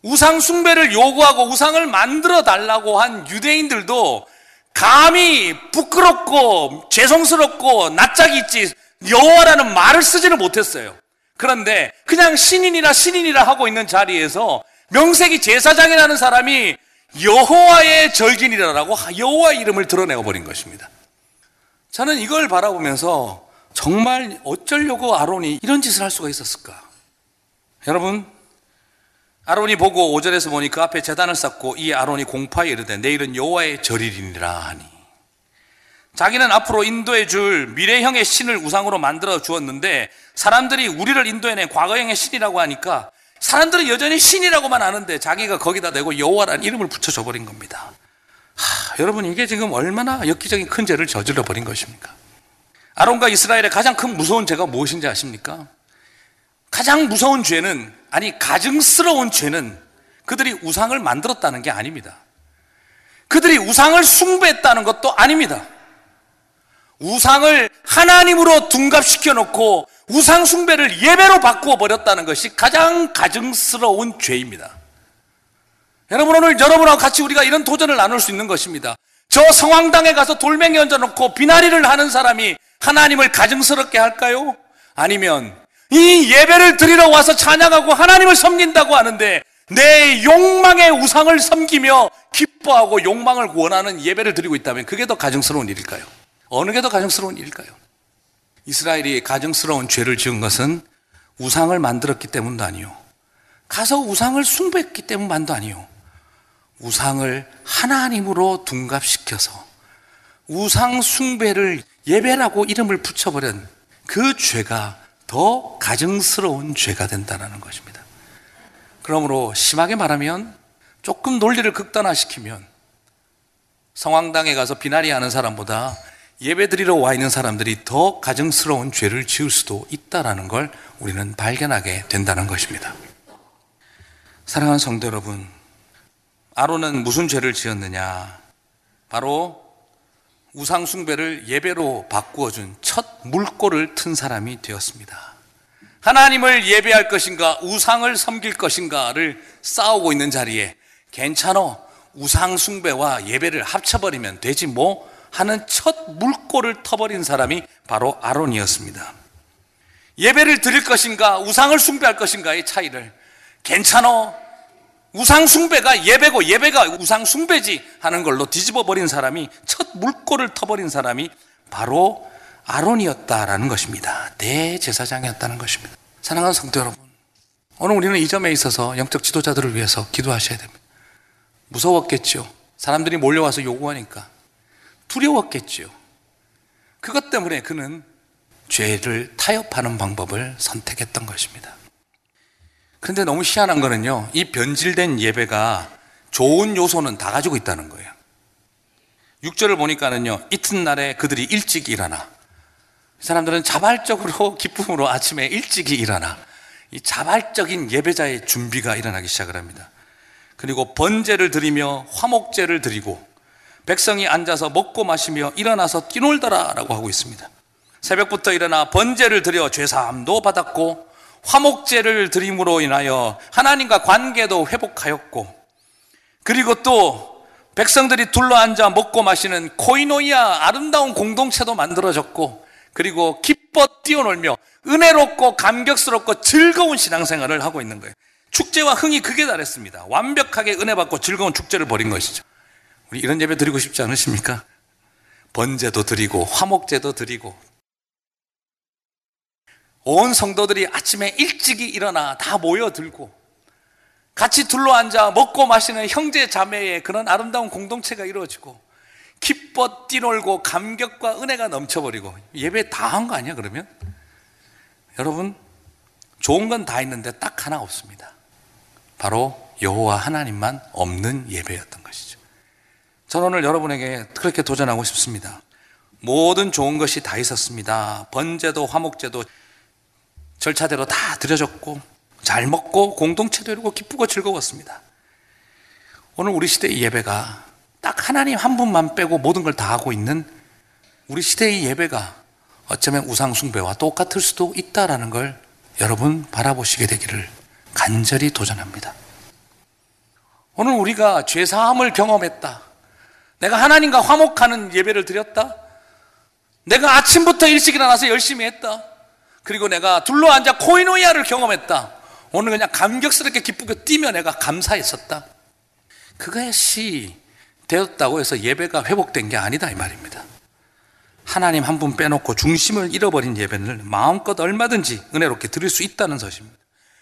우상 숭배를 요구하고 우상을 만들어 달라고 한 유대인들도 감히 부끄럽고 죄송스럽고 낯짝이 있지 여호와라는 말을 쓰지는 못했어요. 그런데 그냥 신인이라 신인이라 하고 있는 자리에서 명색이 제사장이라는 사람이 여호와의 절긴이라고 여호와 이름을 드러내어 버린 것입니다. 저는 이걸 바라보면서 정말 어쩌려고 아론이 이런 짓을 할 수가 있었을까? 여러분, 아론이 보고 5절에서 보니 그 앞에 재단을 쌓고 이 아론이 공파에 이르되 내일은 여호와의 절일이니라 하니 자기는 앞으로 인도해 줄 미래형의 신을 우상으로 만들어 주었는데 사람들이 우리를 인도해낸 과거형의 신이라고 하니까 사람들은 여전히 신이라고만 아는데 자기가 거기다 대고 여호와라는 이름을 붙여줘 버린 겁니다. 하, 여러분 이게 지금 얼마나 엽기적인 큰 죄를 저질러 버린 것입니까? 아론과 이스라엘의 가장 큰 무서운 죄가 무엇인지 아십니까? 가장 무서운 죄는 아니 가증스러운 죄는 그들이 우상을 만들었다는 게 아닙니다. 그들이 우상을 숭배했다는 것도 아닙니다. 우상을 하나님으로 둔갑시켜 놓고 우상 숭배를 예배로 바꾸어 버렸다는 것이 가장 가증스러운 죄입니다. 여러분 오늘 여러분하고 같이 우리가 이런 도전을 나눌 수 있는 것입니다. 저 성황당에 가서 돌멩이 얹어 놓고 비나리를 하는 사람이 하나님을 가증스럽게 할까요? 아니면 이 예배를 드리러 와서 찬양하고 하나님을 섬긴다고 하는데 내 욕망의 우상을 섬기며 기뻐하고 욕망을 원하는 예배를 드리고 있다면 그게 더 가증스러운 일일까요? 어느 게 더 가증스러운 일일까요? 이스라엘이 가증스러운 죄를 지은 것은 우상을 만들었기 때문도 아니요. 가서 우상을 숭배했기 때문만도 아니요. 우상을 하나님으로 둔갑시켜서 우상 숭배를 예배라고 이름을 붙여버린 그 죄가 더 가증스러운 죄가 된다는 것입니다. 그러므로 심하게 말하면 조금 논리를 극단화시키면 성황당에 가서 비나리 하는 사람보다 예배 드리러 와 있는 사람들이 더 가증스러운 죄를 지을 수도 있다라는 걸 우리는 발견하게 된다는 것입니다. 사랑하는 성도 여러분, 아론은 무슨 죄를 지었느냐? 바로 우상 숭배를 예배로 바꾸어 준 첫 물꼬를 튼 사람이 되었습니다. 하나님을 예배할 것인가, 우상을 섬길 것인가를 싸우고 있는 자리에 괜찮어. 우상 숭배와 예배를 합쳐버리면 되지 뭐 하는 첫 물꼬를 터버린 사람이 바로 아론이었습니다. 예배를 드릴 것인가, 우상을 숭배할 것인가의 차이를 괜찮어. 우상 숭배가 예배고 예배가 우상 숭배지 하는 걸로 뒤집어 버린 사람이 첫 물꼬를 터버린 사람이 바로 아론이었다라는 것입니다. 대제사장이었다는 것입니다. 사랑하는 성도 여러분, 오늘 우리는 이 점에 있어서 영적 지도자들을 위해서 기도하셔야 됩니다. 무서웠겠죠. 사람들이 몰려와서 요구하니까 두려웠겠죠. 그것 때문에 그는 죄를 타협하는 방법을 선택했던 것입니다. 그런데 너무 희한한 거는요, 이 변질된 예배가 좋은 요소는 다 가지고 있다는 거예요. 6절을 보니까는요, 이튿날에 그들이 일찍 일어나. 사람들은 자발적으로 기쁨으로 아침에 일찍이 일어나. 이 자발적인 예배자의 준비가 일어나기 시작을 합니다. 그리고 번제를 드리며 화목제를 드리고 백성이 앉아서 먹고 마시며 일어나서 뛰놀더라 라고 하고 있습니다. 새벽부터 일어나 번제를 드려 죄사함도 받았고 화목제를 드림으로 인하여 하나님과 관계도 회복하였고 그리고 또 백성들이 둘러앉아 먹고 마시는 코이노이아 아름다운 공동체도 만들어졌고 그리고 기뻐 뛰어놀며 은혜롭고 감격스럽고 즐거운 신앙생활을 하고 있는 거예요. 축제와 흥이 극에 달했습니다. 완벽하게 은혜 받고 즐거운 축제를 벌인 것이죠. 우리 이런 예배 드리고 싶지 않으십니까? 번제도 드리고 화목제도 드리고 온 성도들이 아침에 일찍이 일어나 다 모여들고 같이 둘러앉아 먹고 마시는 형제 자매의 그런 아름다운 공동체가 이루어지고 기뻐 뛰놀고 감격과 은혜가 넘쳐버리고 예배 다 한 거 아니야 그러면? 여러분 좋은 건 다 있는데 딱 하나 없습니다. 바로 여호와 하나님만 없는 예배였던 것이죠. 저는 오늘 여러분에게 그렇게 도전하고 싶습니다. 모든 좋은 것이 다 있었습니다. 번제도 화목제도 절차대로 다 드려졌고 잘 먹고 공동체도 이루고 기쁘고 즐거웠습니다. 오늘 우리 시대의 예배가 딱 하나님 한 분만 빼고 모든 걸 다 하고 있는 우리 시대의 예배가 어쩌면 우상숭배와 똑같을 수도 있다라는 걸 여러분 바라보시게 되기를 간절히 도전합니다. 오늘 우리가 죄사함을 경험했다. 내가 하나님과 화목하는 예배를 드렸다. 내가 아침부터 일찍 일어나서 열심히 했다. 그리고 내가 둘러앉아 코이노이아를 경험했다. 오늘 그냥 감격스럽게 기쁘게 뛰며 내가 감사했었다. 그것이 되었다고 해서 예배가 회복된 게 아니다 이 말입니다. 하나님 한 분 빼놓고 중심을 잃어버린 예배를 마음껏 얼마든지 은혜롭게 드릴 수 있다는 것입니다.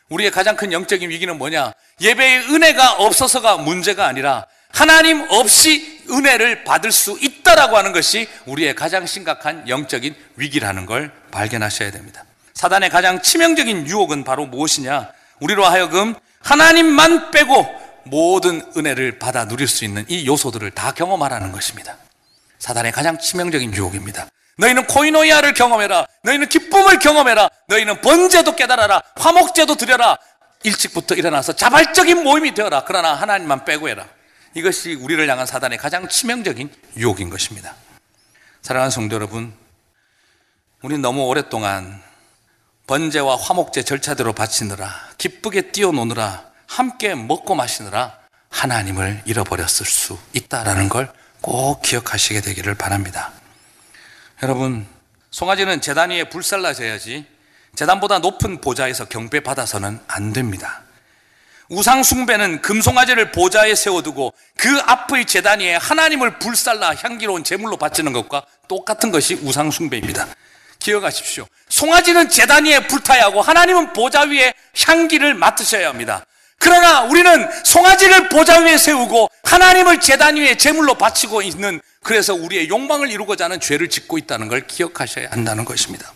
우리의 가장 큰 영적인 위기는 뭐냐? 예배의 은혜가 없어서가 문제가 아니라 하나님 없이 은혜를 받을 수 있다라고 하는 것이 우리의 가장 심각한 영적인 위기라는 걸 발견하셔야 됩니다. 사단의 가장 치명적인 유혹은 바로 무엇이냐? 우리로 하여금 하나님만 빼고 모든 은혜를 받아 누릴 수 있는 이 요소들을 다 경험하라는 것입니다. 사단의 가장 치명적인 유혹입니다. 너희는 코이노이아를 경험해라. 너희는 기쁨을 경험해라. 너희는 번제도 깨달아라. 화목제도 드려라. 일찍부터 일어나서 자발적인 모임이 되어라. 그러나 하나님만 빼고 해라. 이것이 우리를 향한 사단의 가장 치명적인 유혹인 것입니다. 사랑하는 성도 여러분, 우리는 너무 오랫동안 번제와 화목제 절차대로 바치느라 기쁘게 뛰어노느라 함께 먹고 마시느라 하나님을 잃어버렸을 수 있다라는 걸 꼭 기억하시게 되기를 바랍니다. 여러분, 송아지는 재단 위에 불살라져야지 재단보다 높은 보좌에서 경배 받아서는 안 됩니다. 우상숭배는 금송아지를 보좌에 세워두고 그 앞의 재단 위에 하나님을 불살라 향기로운 제물로 바치는 것과 똑같은 것이 우상숭배입니다. 기억하십시오. 송아지는 재단 위에 불타야 하고 하나님은 보좌 위에 향기를 맡으셔야 합니다. 그러나 우리는 송아지를 보좌 위에 세우고 하나님을 재단 위에 제물로 바치고 있는 그래서 우리의 욕망을 이루고자 하는 죄를 짓고 있다는 걸 기억하셔야 한다는 것입니다.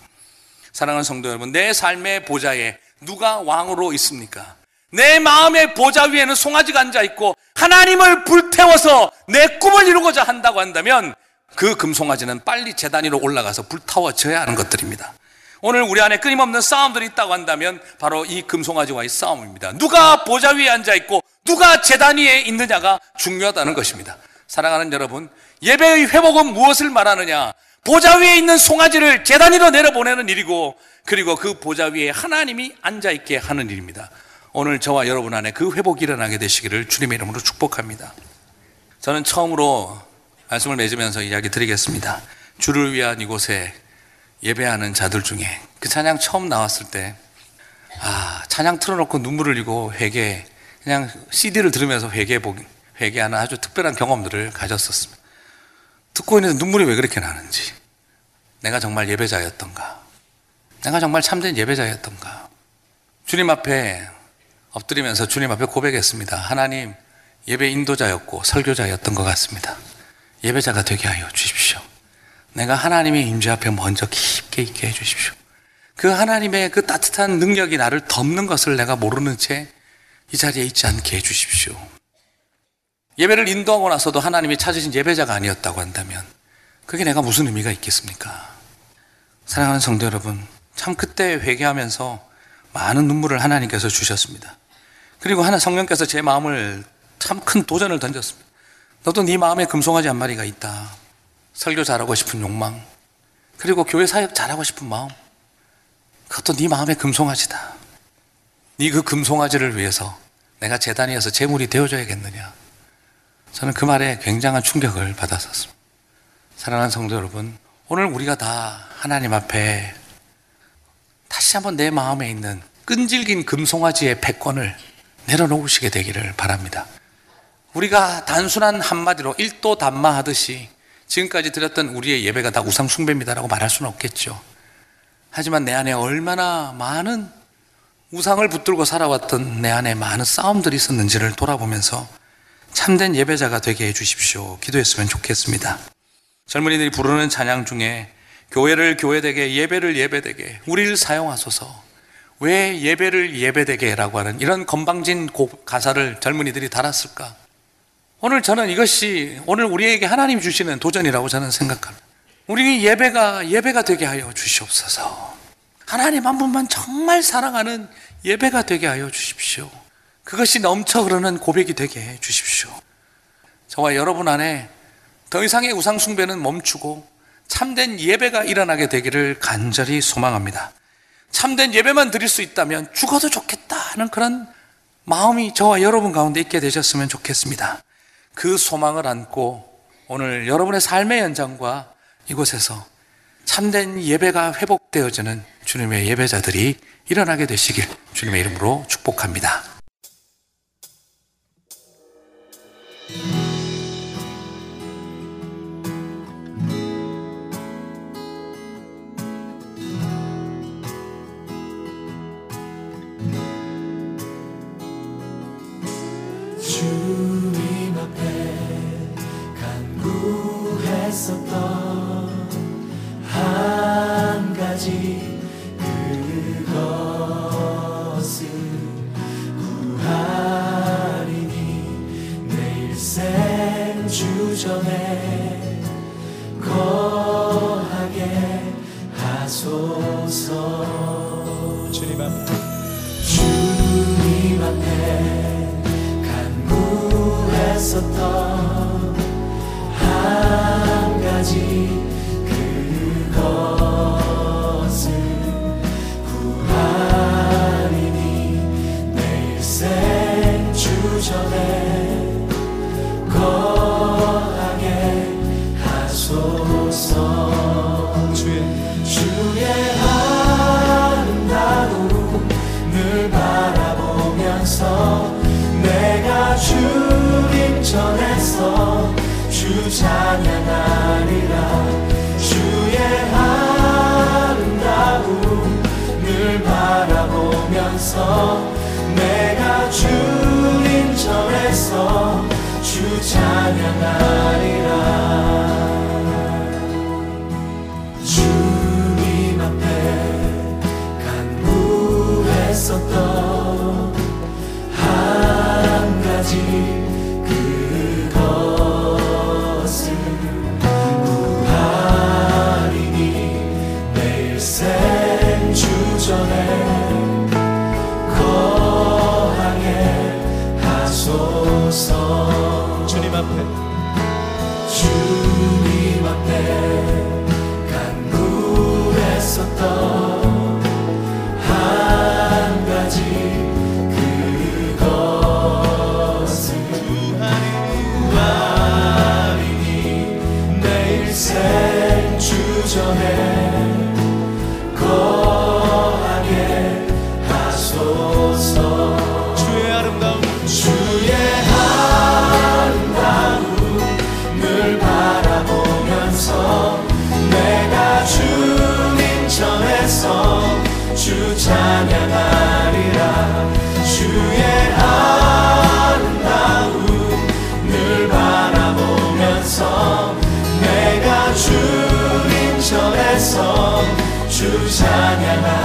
사랑하는 성도 여러분, 내 삶의 보좌에 누가 왕으로 있습니까? 내 마음의 보좌 위에는 송아지가 앉아 있고 하나님을 불태워서 내 꿈을 이루고자 한다고 한다면 그 금송아지는 빨리 재단 위로 올라가서 불타워져야 하는 것들입니다. 오늘 우리 안에 끊임없는 싸움들이 있다고 한다면 바로 이 금송아지와의 싸움입니다. 누가 보좌 위에 앉아 있고 누가 재단 위에 있느냐가 중요하다는 것입니다. 사랑하는 여러분, 예배의 회복은 무엇을 말하느냐? 보좌 위에 있는 송아지를 재단 위로 내려보내는 일이고 그리고 그 보좌 위에 하나님이 앉아 있게 하는 일입니다. 오늘 저와 여러분 안에 그 회복이 일어나게 되시기를 주님의 이름으로 축복합니다. 저는 처음으로 말씀을 맺으면서 이야기 드리겠습니다. 주를 위한 이곳에 예배하는 자들 중에 그 찬양 처음 나왔을 때, 아, 찬양 틀어놓고 눈물을 흘리고 회개, 그냥 CD를 들으면서 회개 보기, 회개하는 아주 특별한 경험들을 가졌었습니다. 듣고 있는데 눈물이 왜 그렇게 나는지. 내가 정말 예배자였던가. 내가 정말 참된 예배자였던가. 주님 앞에 엎드리면서 주님 앞에 고백했습니다. 하나님, 예배 인도자였고 설교자였던 것 같습니다. 예배자가 되게 하여 주십시오. 내가 하나님의 임재 앞에 먼저 깊게 있게 해 주십시오. 그 하나님의 그 따뜻한 능력이 나를 덮는 것을 내가 모르는 채 이 자리에 있지 않게 해 주십시오. 예배를 인도하고 나서도 하나님이 찾으신 예배자가 아니었다고 한다면 그게 내가 무슨 의미가 있겠습니까? 사랑하는 성도 여러분, 참 그때 회개하면서 많은 눈물을 하나님께서 주셨습니다. 그리고 하나 성령께서 제 마음을 참 큰 도전을 던졌습니다. 너도 네 마음에 금송아지 한 마리가 있다. 설교 잘하고 싶은 욕망, 그리고 교회 사역 잘하고 싶은 마음, 그것도 네 마음의 금송아지다. 네 그 금송아지를 위해서 내가 재단이어서 재물이 되어줘야겠느냐. 저는 그 말에 굉장한 충격을 받았었습니다. 사랑하는 성도 여러분, 오늘 우리가 다 하나님 앞에 다시 한번 내 마음에 있는 끈질긴 금송아지의 패권을 내려놓으시게 되기를 바랍니다. 우리가 단순한 한마디로 일도 단마하듯이 지금까지 드렸던 우리의 예배가 다 우상 숭배입니다라고 말할 수는 없겠죠. 하지만 내 안에 얼마나 많은 우상을 붙들고 살아왔던 내 안에 많은 싸움들이 있었는지를 돌아보면서 참된 예배자가 되게 해주십시오. 기도했으면 좋겠습니다. 젊은이들이 부르는 찬양 중에 교회를 교회되게 예배를 예배되게 우리를 사용하소서 왜 예배를 예배되게라고 하는 이런 건방진 가사를 젊은이들이 달았을까? 오늘 저는 이것이 오늘 우리에게 하나님 주시는 도전이라고 저는 생각합니다. 우리 예배가 예배가 되게 하여 주시옵소서. 하나님 한 분만 정말 사랑하는 예배가 되게 하여 주십시오. 그것이 넘쳐 흐르는 고백이 되게 해 주십시오. 저와 여러분 안에 더 이상의 우상숭배는 멈추고 참된 예배가 일어나게 되기를 간절히 소망합니다. 참된 예배만 드릴 수 있다면 죽어도 좋겠다 하는 그런 마음이 저와 여러분 가운데 있게 되셨으면 좋겠습니다. 그 소망을 안고 오늘 여러분의 삶의 연장과 이곳에서 참된 예배가 회복되어지는 주님의 예배자들이 일어나게 되시길 주님의 이름으로 축복합니다. 주 لساننا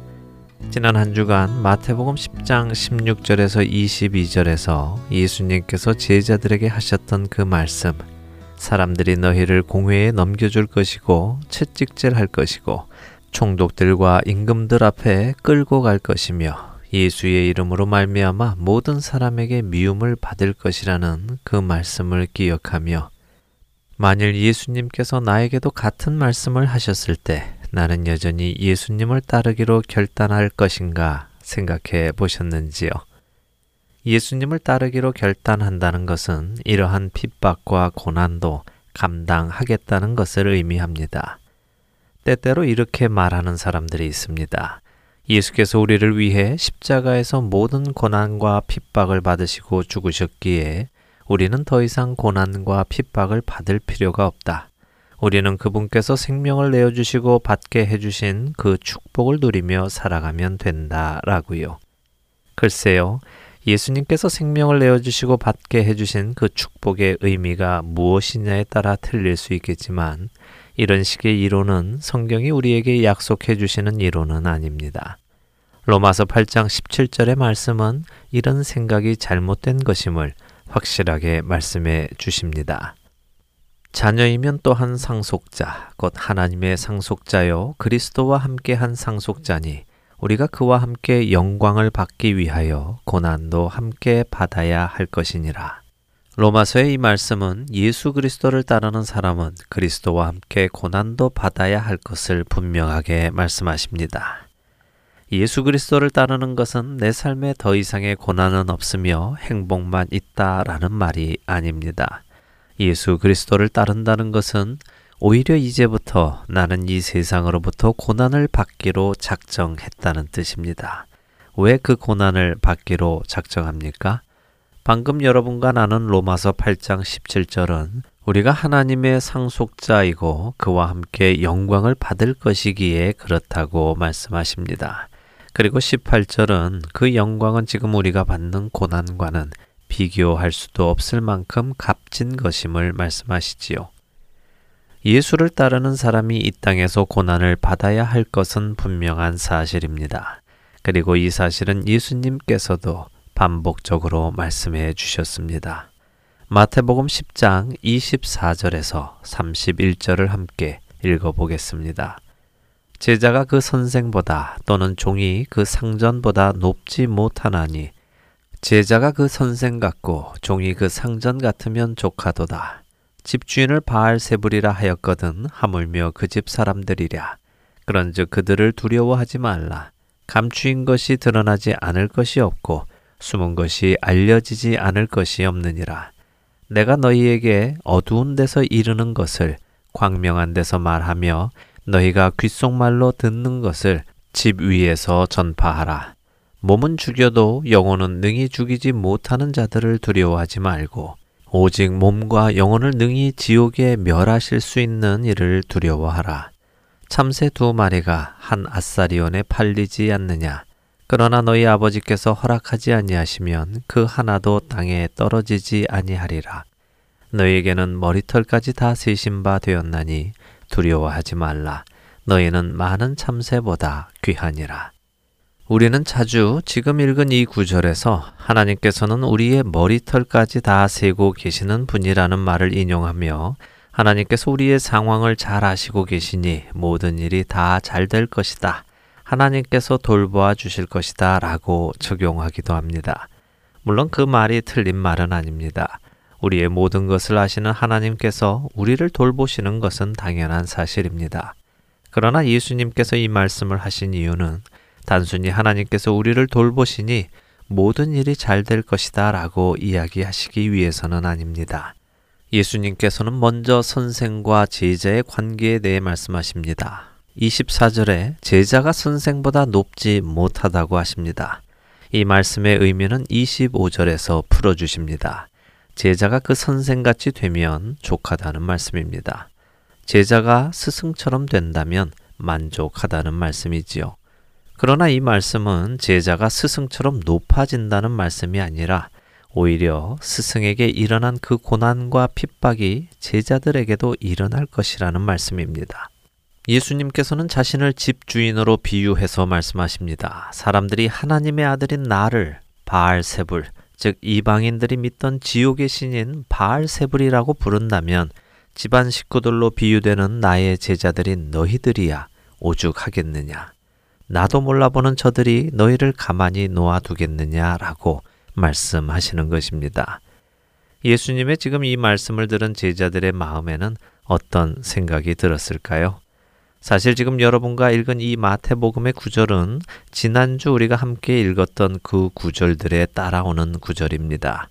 지난 한 주간 마태복음 10장 16절에서 22절에서 예수님께서 제자들에게 하셨던 그 말씀 사람들이 너희를 공회에 넘겨줄 것이고 채찍질 할 것이고 총독들과 임금들 앞에 끌고 갈 것이며 예수의 이름으로 말미암아 모든 사람에게 미움을 받을 것이라는 그 말씀을 기억하며 만일 예수님께서 나에게도 같은 말씀을 하셨을 때 나는 여전히 예수님을 따르기로 결단할 것인가 생각해 보셨는지요? 예수님을 따르기로 결단한다는 것은 이러한 핍박과 고난도 감당하겠다는 것을 의미합니다. 때때로 이렇게 말하는 사람들이 있습니다. 예수께서 우리를 위해 십자가에서 모든 고난과 핍박을 받으시고 죽으셨기에 우리는 더 이상 고난과 핍박을 받을 필요가 없다. 우리는 그분께서 생명을 내어주시고 받게 해주신 그 축복을 누리며 살아가면 된다라고요. 글쎄요, 예수님께서 생명을 내어주시고 받게 해주신 그 축복의 의미가 무엇이냐에 따라 틀릴 수 있겠지만, 이런 식의 이론은 성경이 우리에게 약속해 주시는 이론은 아닙니다. 로마서 8장 17절의 말씀은 이런 생각이 잘못된 것임을 확실하게 말씀해 주십니다. 자녀이면 또한 상속자, 곧 하나님의 상속자요, 그리스도와 함께 한 상속자니, 우리가 그와 함께 영광을 받기 위하여 고난도 함께 받아야 할 것이니라. 로마서의 이 말씀은 예수 그리스도를 따르는 사람은 그리스도와 함께 고난도 받아야 할 것을 분명하게 말씀하십니다. 예수 그리스도를 따르는 것은 내 삶에 더 이상의 고난은 없으며 행복만 있다라는 말이 아닙니다. 예수 그리스도를 따른다는 것은 오히려 이제부터 나는 이 세상으로부터 고난을 받기로 작정했다는 뜻입니다. 왜 그 고난을 받기로 작정합니까? 방금 여러분과 나눈 로마서 8장 17절은 우리가 하나님의 상속자이고 그와 함께 영광을 받을 것이기에 그렇다고 말씀하십니다. 그리고 18절은 그 영광은 지금 우리가 받는 고난과는 비교할 수도 없을 만큼 값진 것임을 말씀하시지요. 예수를 따르는 사람이 이 땅에서 고난을 받아야 할 것은 분명한 사실입니다. 그리고 이 사실은 예수님께서도 반복적으로 말씀해 주셨습니다. 마태복음 10장 24절에서 31절을 함께 읽어보겠습니다. 제자가 그 선생보다 또는 종이 그 상전보다 높지 못하나니 제자가 그 선생 같고 종이 그 상전 같으면 족하도다. 집주인을 바알세불이라 하였거든 하물며 그 집 사람들이랴. 그런즉 그들을 두려워하지 말라. 감추인 것이 드러나지 않을 것이 없고 숨은 것이 알려지지 않을 것이 없느니라. 내가 너희에게 어두운 데서 이르는 것을 광명한 데서 말하며 너희가 귓속말로 듣는 것을 집 위에서 전파하라. 몸은 죽여도 영혼은 능히 죽이지 못하는 자들을 두려워하지 말고 오직 몸과 영혼을 능히 지옥에 멸하실 수 있는 이를 두려워하라. 참새 두 마리가 한 아사리온에 팔리지 않느냐. 그러나 너희 아버지께서 허락하지 아니하시면 그 하나도 땅에 떨어지지 아니하리라. 너희에게는 머리털까지 다 세신 바 되었나니 두려워하지 말라. 너희는 많은 참새보다 귀하니라. 우리는 자주 지금 읽은 이 구절에서 하나님께서는 우리의 머리털까지 다 세고 계시는 분이라는 말을 인용하며 하나님께서 우리의 상황을 잘 아시고 계시니 모든 일이 다 잘 될 것이다. 하나님께서 돌보아 주실 것이다. 라고 적용하기도 합니다. 물론 그 말이 틀린 말은 아닙니다. 우리의 모든 것을 아시는 하나님께서 우리를 돌보시는 것은 당연한 사실입니다. 그러나 예수님께서 이 말씀을 하신 이유는 단순히 하나님께서 우리를 돌보시니 모든 일이 잘 될 것이다 라고 이야기하시기 위해서는 아닙니다. 예수님께서는 먼저 선생과 제자의 관계에 대해 말씀하십니다. 24절에 제자가 선생보다 높지 못하다고 하십니다. 이 말씀의 의미는 25절에서 풀어주십니다. 제자가 그 선생같이 되면 족하다는 말씀입니다. 제자가 스승처럼 된다면 만족하다는 말씀이지요. 그러나 이 말씀은 제자가 스승처럼 높아진다는 말씀이 아니라 오히려 스승에게 일어난 그 고난과 핍박이 제자들에게도 일어날 것이라는 말씀입니다. 예수님께서는 자신을 집주인으로 비유해서 말씀하십니다. 사람들이 하나님의 아들인 나를 바알세불, 즉 이방인들이 믿던 지옥의 신인 바알세불이라고 부른다면 집안 식구들로 비유되는 나의 제자들인 너희들이야 오죽하겠느냐. 나도 몰라보는 저들이 너희를 가만히 놓아두겠느냐라고 말씀하시는 것입니다. 예수님의 지금 이 말씀을 들은 제자들의 마음에는 어떤 생각이 들었을까요? 사실 지금 여러분과 읽은 이 마태복음의 구절은 지난주 우리가 함께 읽었던 그 구절들에 따라오는 구절입니다.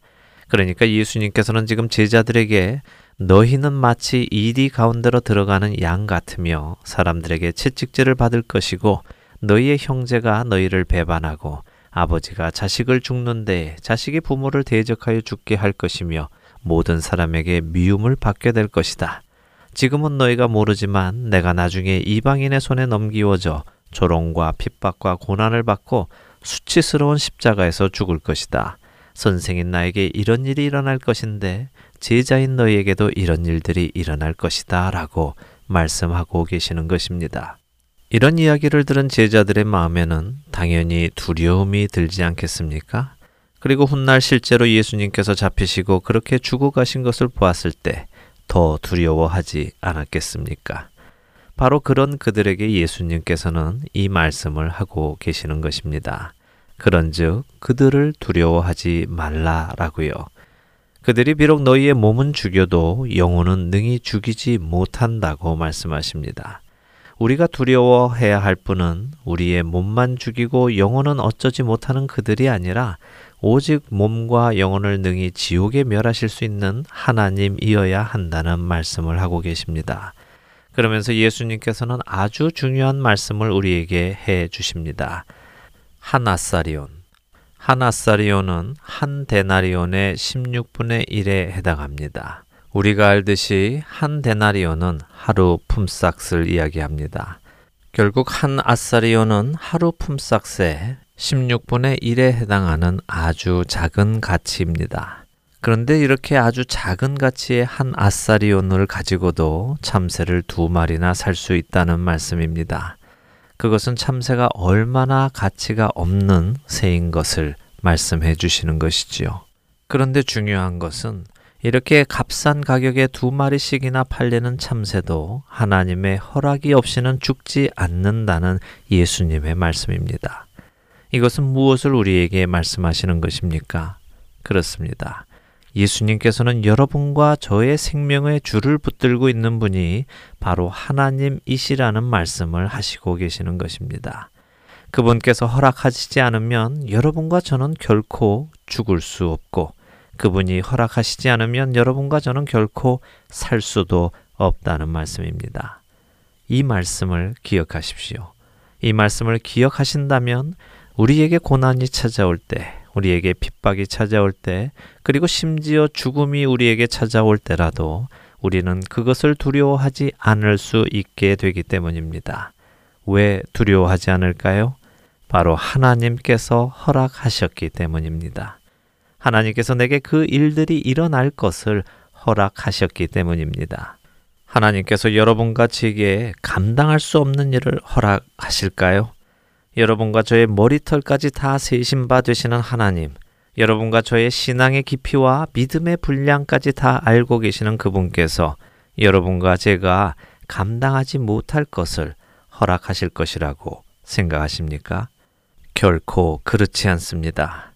그러니까 예수님께서는 지금 제자들에게 너희는 마치 이리 가운데로 들어가는 양 같으며 사람들에게 채찍질을 받을 것이고 너희의 형제가 너희를 배반하고 아버지가 자식을 죽는데 자식이 부모를 대적하여 죽게 할 것이며 모든 사람에게 미움을 받게 될 것이다. 지금은 너희가 모르지만 내가 나중에 이방인의 손에 넘기워져 조롱과 핍박과 고난을 받고 수치스러운 십자가에서 죽을 것이다. 선생인 나에게 이런 일이 일어날 것인데 제자인 너희에게도 이런 일들이 일어날 것이다. 라고 말씀하고 계시는 것입니다. 이런 이야기를 들은 제자들의 마음에는 당연히 두려움이 들지 않겠습니까? 그리고 훗날 실제로 예수님께서 잡히시고 그렇게 죽어가신 것을 보았을 때 더 두려워하지 않았겠습니까? 바로 그런 그들에게 예수님께서는 이 말씀을 하고 계시는 것입니다. 그런즉 그들을 두려워하지 말라라고요. 그들이 비록 너희의 몸은 죽여도 영혼은 능히 죽이지 못한다고 말씀하십니다. 우리가 두려워해야 할 분은 우리의 몸만 죽이고 영혼은 어쩌지 못하는 그들이 아니라 오직 몸과 영혼을 능히 지옥에 멸하실 수 있는 하나님이어야 한다는 말씀을 하고 계십니다. 그러면서 예수님께서는 아주 중요한 말씀을 우리에게 해 주십니다. 하나사리온. 하나사리온은 한 데나리온의 16분의 1에 해당합니다. 우리가 알듯이 한 데나리온은 하루 품삯을 이야기합니다. 결국 한 아사리온은 하루 품삯의 16분의 1에 해당하는 아주 작은 가치입니다. 그런데 이렇게 아주 작은 가치의 한 아사리온을 가지고도 참새를 두 마리나 살 수 있다는 말씀입니다. 그것은 참새가 얼마나 가치가 없는 새인 것을 말씀해 주시는 것이지요. 그런데 중요한 것은 이렇게 값싼 가격에 두 마리씩이나 팔리는 참새도 하나님의 허락이 없이는 죽지 않는다는 예수님의 말씀입니다. 이것은 무엇을 우리에게 말씀하시는 것입니까? 그렇습니다. 예수님께서는 여러분과 저의 생명의 줄을 붙들고 있는 분이 바로 하나님이시라는 말씀을 하시고 계시는 것입니다. 그분께서 허락하시지 않으면 여러분과 저는 결코 죽을 수 없고 그분이 허락하시지 않으면 여러분과 저는 결코 살 수도 없다는 말씀입니다. 이 말씀을 기억하십시오. 이 말씀을 기억하신다면 우리에게 고난이 찾아올 때, 우리에게 핍박이 찾아올 때, 그리고 심지어 죽음이 우리에게 찾아올 때라도 우리는 그것을 두려워하지 않을 수 있게 되기 때문입니다. 왜 두려워하지 않을까요? 바로 하나님께서 허락하셨기 때문입니다. 하나님께서 내게 그 일들이 일어날 것을 허락하셨기 때문입니다. 하나님께서 여러분과 제게 감당할 수 없는 일을 허락하실까요? 여러분과 저의 머리털까지 다 세신 바 되시는 하나님, 여러분과 저의 신앙의 깊이와 믿음의 분량까지 다 알고 계시는 그분께서 여러분과 제가 감당하지 못할 것을 허락하실 것이라고 생각하십니까? 결코 그렇지 않습니다.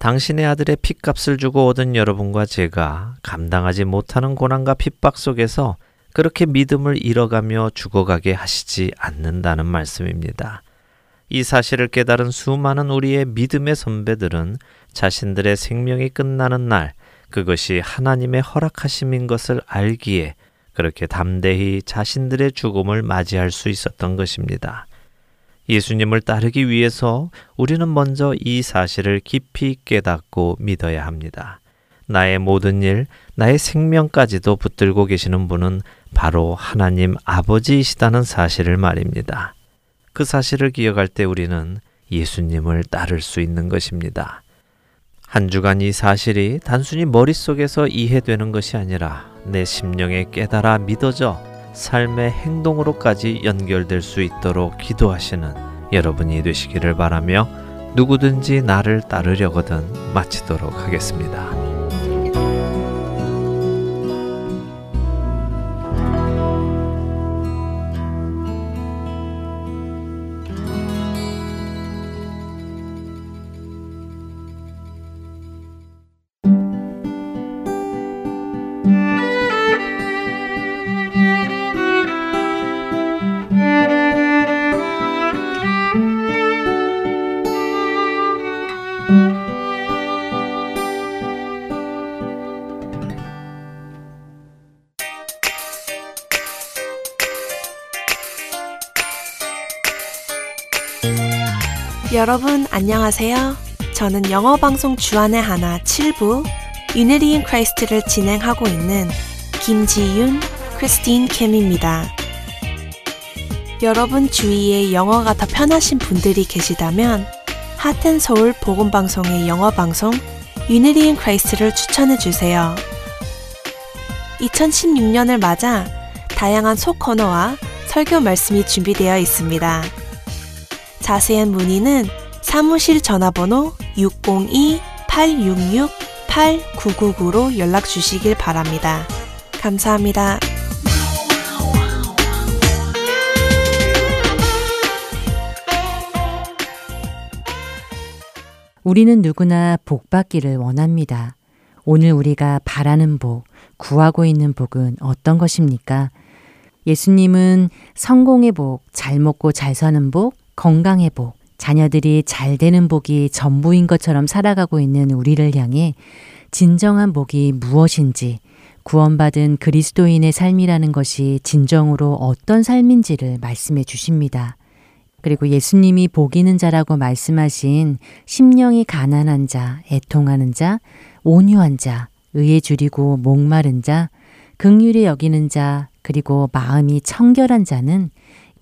당신의 아들의 핏값을 주고 얻은 여러분과 제가 감당하지 못하는 고난과 핍박 속에서 그렇게 믿음을 잃어가며 죽어가게 하시지 않는다는 말씀입니다. 이 사실을 깨달은 수많은 우리의 믿음의 선배들은 자신들의 생명이 끝나는 날, 그것이 하나님의 허락하심인 것을 알기에 그렇게 담대히 자신들의 죽음을 맞이할 수 있었던 것입니다. 예수님을 따르기 위해서 우리는 먼저 이 사실을 깊이 깨닫고 믿어야 합니다. 나의 모든 일, 나의 생명까지도 붙들고 계시는 분은 바로 하나님 아버지이시다는 사실을 말입니다. 그 사실을 기억할 때 우리는 예수님을 따를 수 있는 것입니다. 한 주간 이 사실이 단순히 머릿속에서 이해되는 것이 아니라 내 심령에 깨달아 믿어져 삶의 행동으로까지 연결될 수 있도록 기도하시는 여러분이 되시기를 바라며 누구든지 나를 따르려거든 마치도록 하겠습니다. 여러분 안녕하세요. 저는 영어 방송 주안의 하나 7부 Unity in Christ를 진행하고 있는 김지윤 크리스틴 킴입니다. 여러분 주위에 영어가 더 편하신 분들이 계시다면 Heart and Soul 복음방송의 영어 방송 Unity in Christ를 추천해 주세요. 2016년을 맞아 다양한 소코너와 설교 말씀이 준비되어 있습니다. 자세한 문의는 사무실 전화번호 602-866-8999로 연락 주시길 바랍니다. 감사합니다. 우리는 누구나 복 받기를 원합니다. 오늘 우리가 바라는 복, 구하고 있는 복은 어떤 것입니까? 예수님은 성공의 복, 잘 먹고 잘 사는 복, 건강의 복, 자녀들이 잘 되는 복이 전부인 것처럼 살아가고 있는 우리를 향해 진정한 복이 무엇인지, 구원받은 그리스도인의 삶이라는 것이 진정으로 어떤 삶인지를 말씀해 주십니다. 그리고 예수님이 복이는 자라고 말씀하신 심령이 가난한 자, 애통하는 자, 온유한 자, 의에 줄이고 목마른 자, 극률이 여기는 자, 그리고 마음이 청결한 자는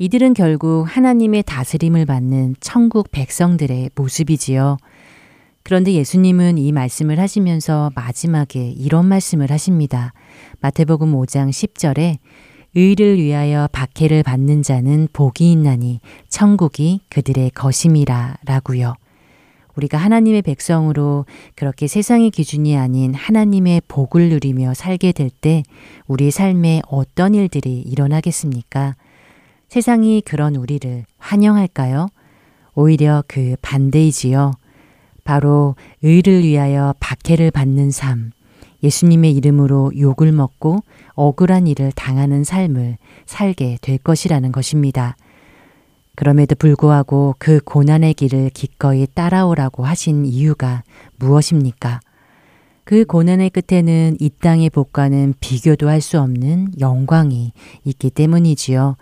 이들은 결국 하나님의 다스림을 받는 천국 백성들의 모습이지요. 그런데 예수님은 이 말씀을 하시면서 마지막에 이런 말씀을 하십니다. 마태복음 5장 10절에 의를 위하여 박해를 받는 자는 복이 있나니 천국이 그들의 것임이라 라고요. 우리가 하나님의 백성으로 그렇게 세상의 기준이 아닌 하나님의 복을 누리며 살게 될 때 우리 삶에 어떤 일들이 일어나겠습니까? 세상이 그런 우리를 환영할까요? 오히려 그 반대이지요. 바로 의를 위하여 박해를 받는 삶, 예수님의 이름으로 욕을 먹고 억울한 일을 당하는 삶을 살게 될 것이라는 것입니다. 그럼에도 불구하고 그 고난의 길을 기꺼이 따라오라고 하신 이유가 무엇입니까? 그 고난의 끝에는 이 땅의 복과는 비교도 할 수 없는 영광이 있기 때문이지요.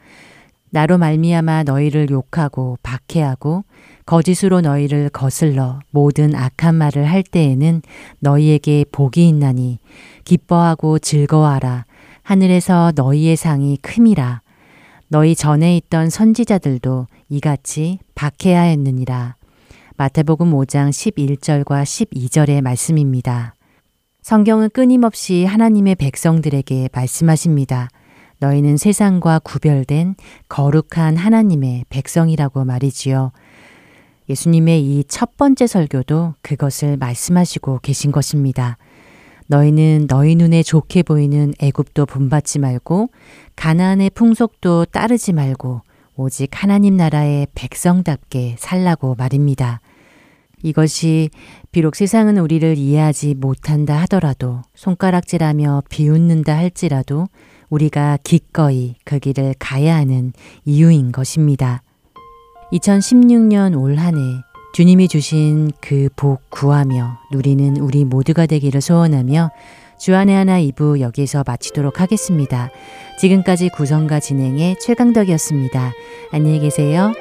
나로 말미암아 너희를 욕하고 박해하고 거짓으로 너희를 거슬러 모든 악한 말을 할 때에는 너희에게 복이 있나니 기뻐하고 즐거워하라 하늘에서 너희의 상이 큼이라 너희 전에 있던 선지자들도 이같이 박해하였느니라 마태복음 5장 11절과 12절의 말씀입니다. 성경은 끊임없이 하나님의 백성들에게 말씀하십니다. 너희는 세상과 구별된 거룩한 하나님의 백성이라고 말이지요. 예수님의 이 첫 번째 설교도 그것을 말씀하시고 계신 것입니다. 너희는 너희 눈에 좋게 보이는 애굽도 본받지 말고 가나안의 풍속도 따르지 말고 오직 하나님 나라의 백성답게 살라고 말입니다. 이것이 비록 세상은 우리를 이해하지 못한다 하더라도 손가락질하며 비웃는다 할지라도 우리가 기꺼이 그 길을 가야 하는 이유인 것입니다. 2016년 올 한 해 주님이 주신 그 복 구하며 누리는 우리 모두가 되기를 소원하며 주안의 하나 2부 여기서 마치도록 하겠습니다. 지금까지 구성과 진행의 최강덕이었습니다. 안녕히 계세요.